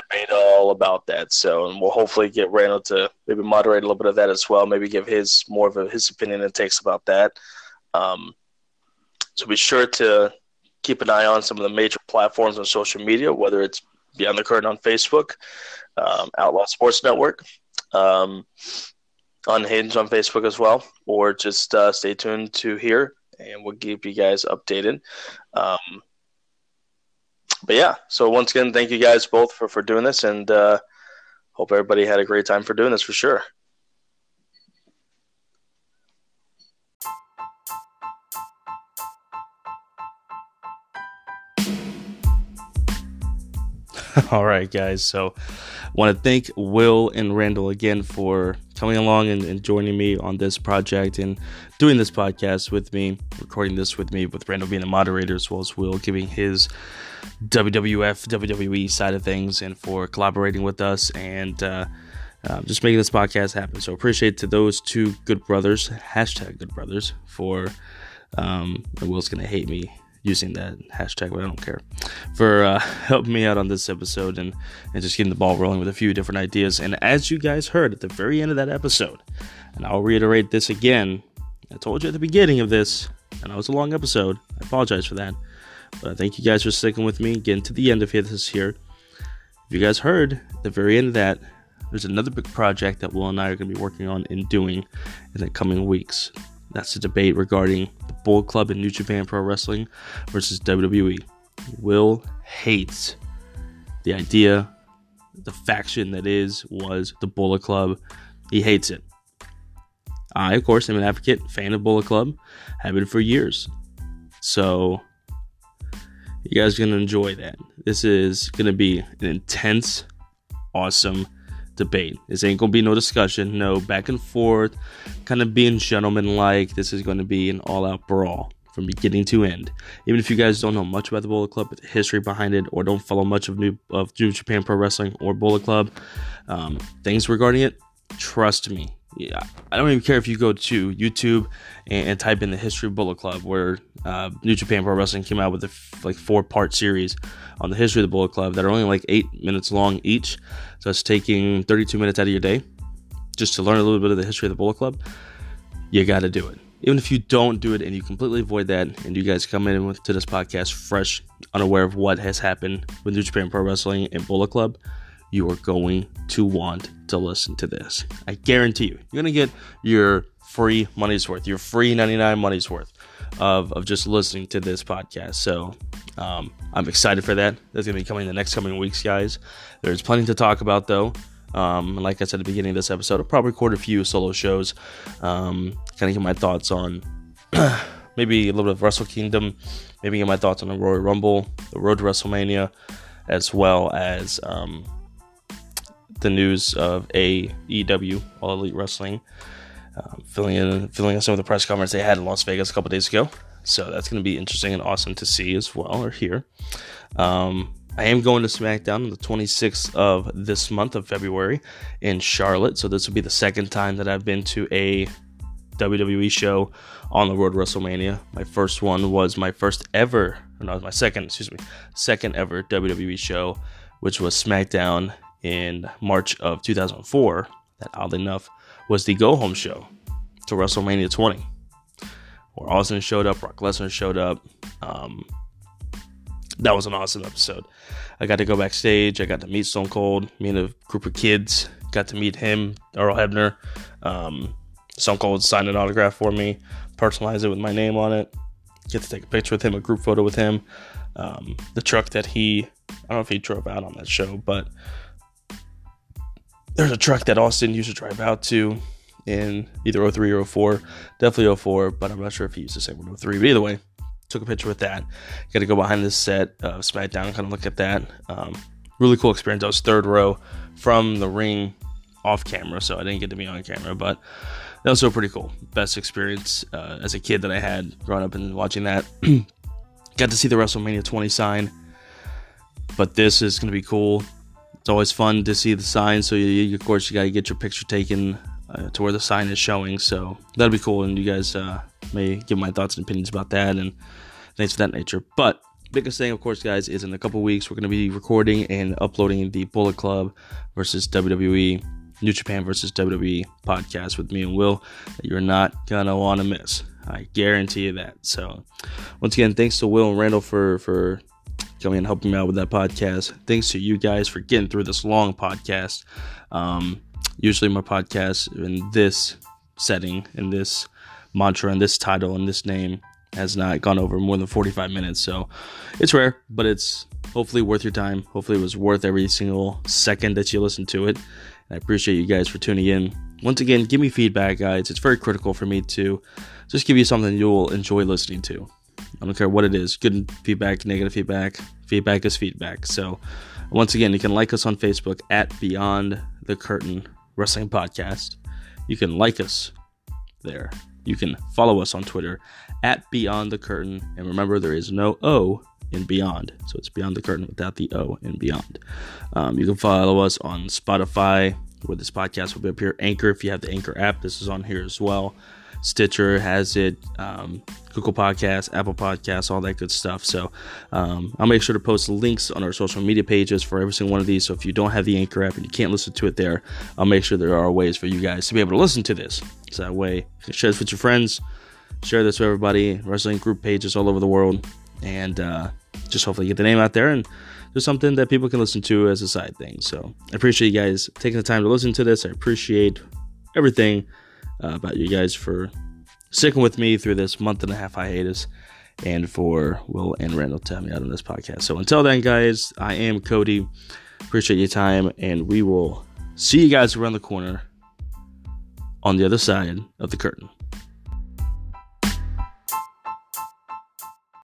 debate all about that. So, and we'll hopefully get Randall to maybe moderate a little bit of that as well. Maybe give his more of a, his opinion and takes about that. Um, so be sure to keep an eye on some of the major platforms on social media, whether it's Beyond the Curtain on Facebook, um, Outlaw Sports Network, um, Unhinged on Facebook as well, or just uh, stay tuned to here and we'll keep you guys updated. Um, but yeah, so once again, thank you guys both for, for doing this, and uh, hope everybody had a great time for doing this for sure. All right, guys. So, want to thank Will and Randall again for coming along and, and, joining me on this project and doing this podcast with me, recording this with me, with Randall being the moderator as well as Will giving his WWF, WWE side of things, and for collaborating with us and uh, uh, just making this podcast happen. So, appreciate to those two good brothers, hashtag good brothers, for. Um, Will's gonna hate me using that hashtag, but I don't care for uh, helping me out on this episode and, and just getting the ball rolling with a few different ideas. And as you guys heard at the very end of that episode, and I'll reiterate this again, I told you at the beginning of this, and it was a long episode. I apologize for that, but I thank you guys for sticking with me, getting to the end of this here. If you guys heard at the very end of that, there's another big project that Will and I are going to be working on and doing in the coming weeks. That's a debate regarding the Bullet Club in New Japan Pro Wrestling versus WWE. Will hates the idea the faction that is was the Bullet Club. He hates it. I, of course, am an advocate, fan of Bullet Club, have been for years. So you guys are gonna enjoy that. This is gonna be an intense, awesome debate. This ain't gonna be no discussion, no back and forth, kind of being gentleman like. This is gonna be an all out brawl from beginning to end. Even if you guys don't know much about the Bullet Club, the history behind it, or don't follow much of New of New Japan Pro Wrestling or Bullet Club, um, things regarding it, trust me. Yeah, I don't even care if you go to YouTube and, and type in the history of Bullet Club, where uh, New Japan Pro Wrestling came out with a f- like four part series on the history of the Bullet Club that are only like eight minutes long each. So it's taking 32 minutes out of your day just to learn a little bit of the history of the Bullet Club. You got to do it even if you don't do it and you completely avoid that, and you guys come in with, to this podcast fresh, unaware of what has happened with New Japan Pro Wrestling and Bullet Club, you are going to want to listen to this. I guarantee you, you're gonna get your free money's worth, your free 99 money's worth of, of just listening to this podcast. So um, I'm excited for that. That's gonna be coming in the next coming weeks, guys. There's plenty to talk about though. Um, like I said at the beginning of this episode, I'll probably record a few solo shows, um, kind of get my thoughts on maybe a little bit of Wrestle Kingdom, maybe get my thoughts on the Royal Rumble, the Road to WrestleMania, as well as um, the news of AEW, All Elite Wrestling, uh, filling in filling in some of the press conference they had in Las Vegas a couple days ago. So that's going to be interesting and awesome to see as well or hear. Um, I am going to SmackDown on the 26th of this month of February in Charlotte. So this will be the second time that I've been to a WWE show on the road WrestleMania. My first one was my first ever, or no, my second, excuse me, second ever WWE show, which was SmackDown in March of 2004. That oddly enough was the go home show to WrestleMania 20, where Austin showed up, Brock Lesnar showed up. Um, that was an awesome episode. I got to go backstage. I got to meet Stone Cold, me and a group of kids. Got to meet him, Earl Hebner. Um, Stone Cold signed an autograph for me, personalize it with my name on it. Get to take a picture with him, a group photo with him. Um, the truck that he, I don't know if he drove out on that show, but there's a truck that Austin used to drive out to in either 03 or 04. Definitely 04, but I'm not sure if he used the same one 03. But either way, took a picture with that. Got to go behind the set of SmackDown and kind of look at that. Um, really cool experience. I was third row from the ring off camera, so I didn't get to be on camera, but that was so pretty cool. Best experience uh, as a kid that I had growing up and watching that. got to see the WrestleMania 20 sign, but this is going to be cool. It's always fun to see the sign, so you, of course you got to get your picture taken uh, to where the sign is showing. So that'll be cool, and you guys uh, may give my thoughts and opinions about that and things of that nature. But biggest thing, of course, guys, is in a couple weeks we're going to be recording and uploading the Bullet Club versus WWE, New Japan versus WWE podcast with me and Will that you're not gonna want to miss. I guarantee you that. So, once again, thanks to Will and Randall for for coming and helping me out with that podcast. Thanks to you guys for getting through this long podcast. Um, usually, my podcast in this setting, in this mantra, in this title, in this name has not gone over more than 45 minutes. So it's rare, but it's hopefully worth your time. Hopefully, it was worth every single second that you listened to it. And I appreciate you guys for tuning in. Once again, give me feedback, guys. It's very critical for me to just give you something you'll enjoy listening to. I don't care what it is good feedback, negative feedback. Feedback is feedback. So, once again, you can like us on Facebook at Beyond the Curtain Wrestling Podcast. You can like us there. You can follow us on Twitter at Beyond the Curtain. And remember, there is no O in Beyond. So it's Beyond the Curtain without the O in Beyond. Um, you can follow us on Spotify, where this podcast will be up here. Anchor, if you have the Anchor app, this is on here as well. Stitcher has it, um, Google Podcasts, Apple Podcasts, all that good stuff. So um, I'll make sure to post the links on our social media pages for every single one of these. So if you don't have the Anchor app and you can't listen to it there, I'll make sure there are ways for you guys to be able to listen to this. So that way, share this with your friends, share this with everybody, wrestling group pages all over the world, and uh, just hopefully get the name out there and do something that people can listen to as a side thing. So I appreciate you guys taking the time to listen to this. I appreciate everything uh, about you guys for sticking with me through this month and a half hiatus and for Will and Randall to have me out on this podcast. So until then, guys, I am Cody. Appreciate your time, and we will see you guys around the corner on the other side of the curtain.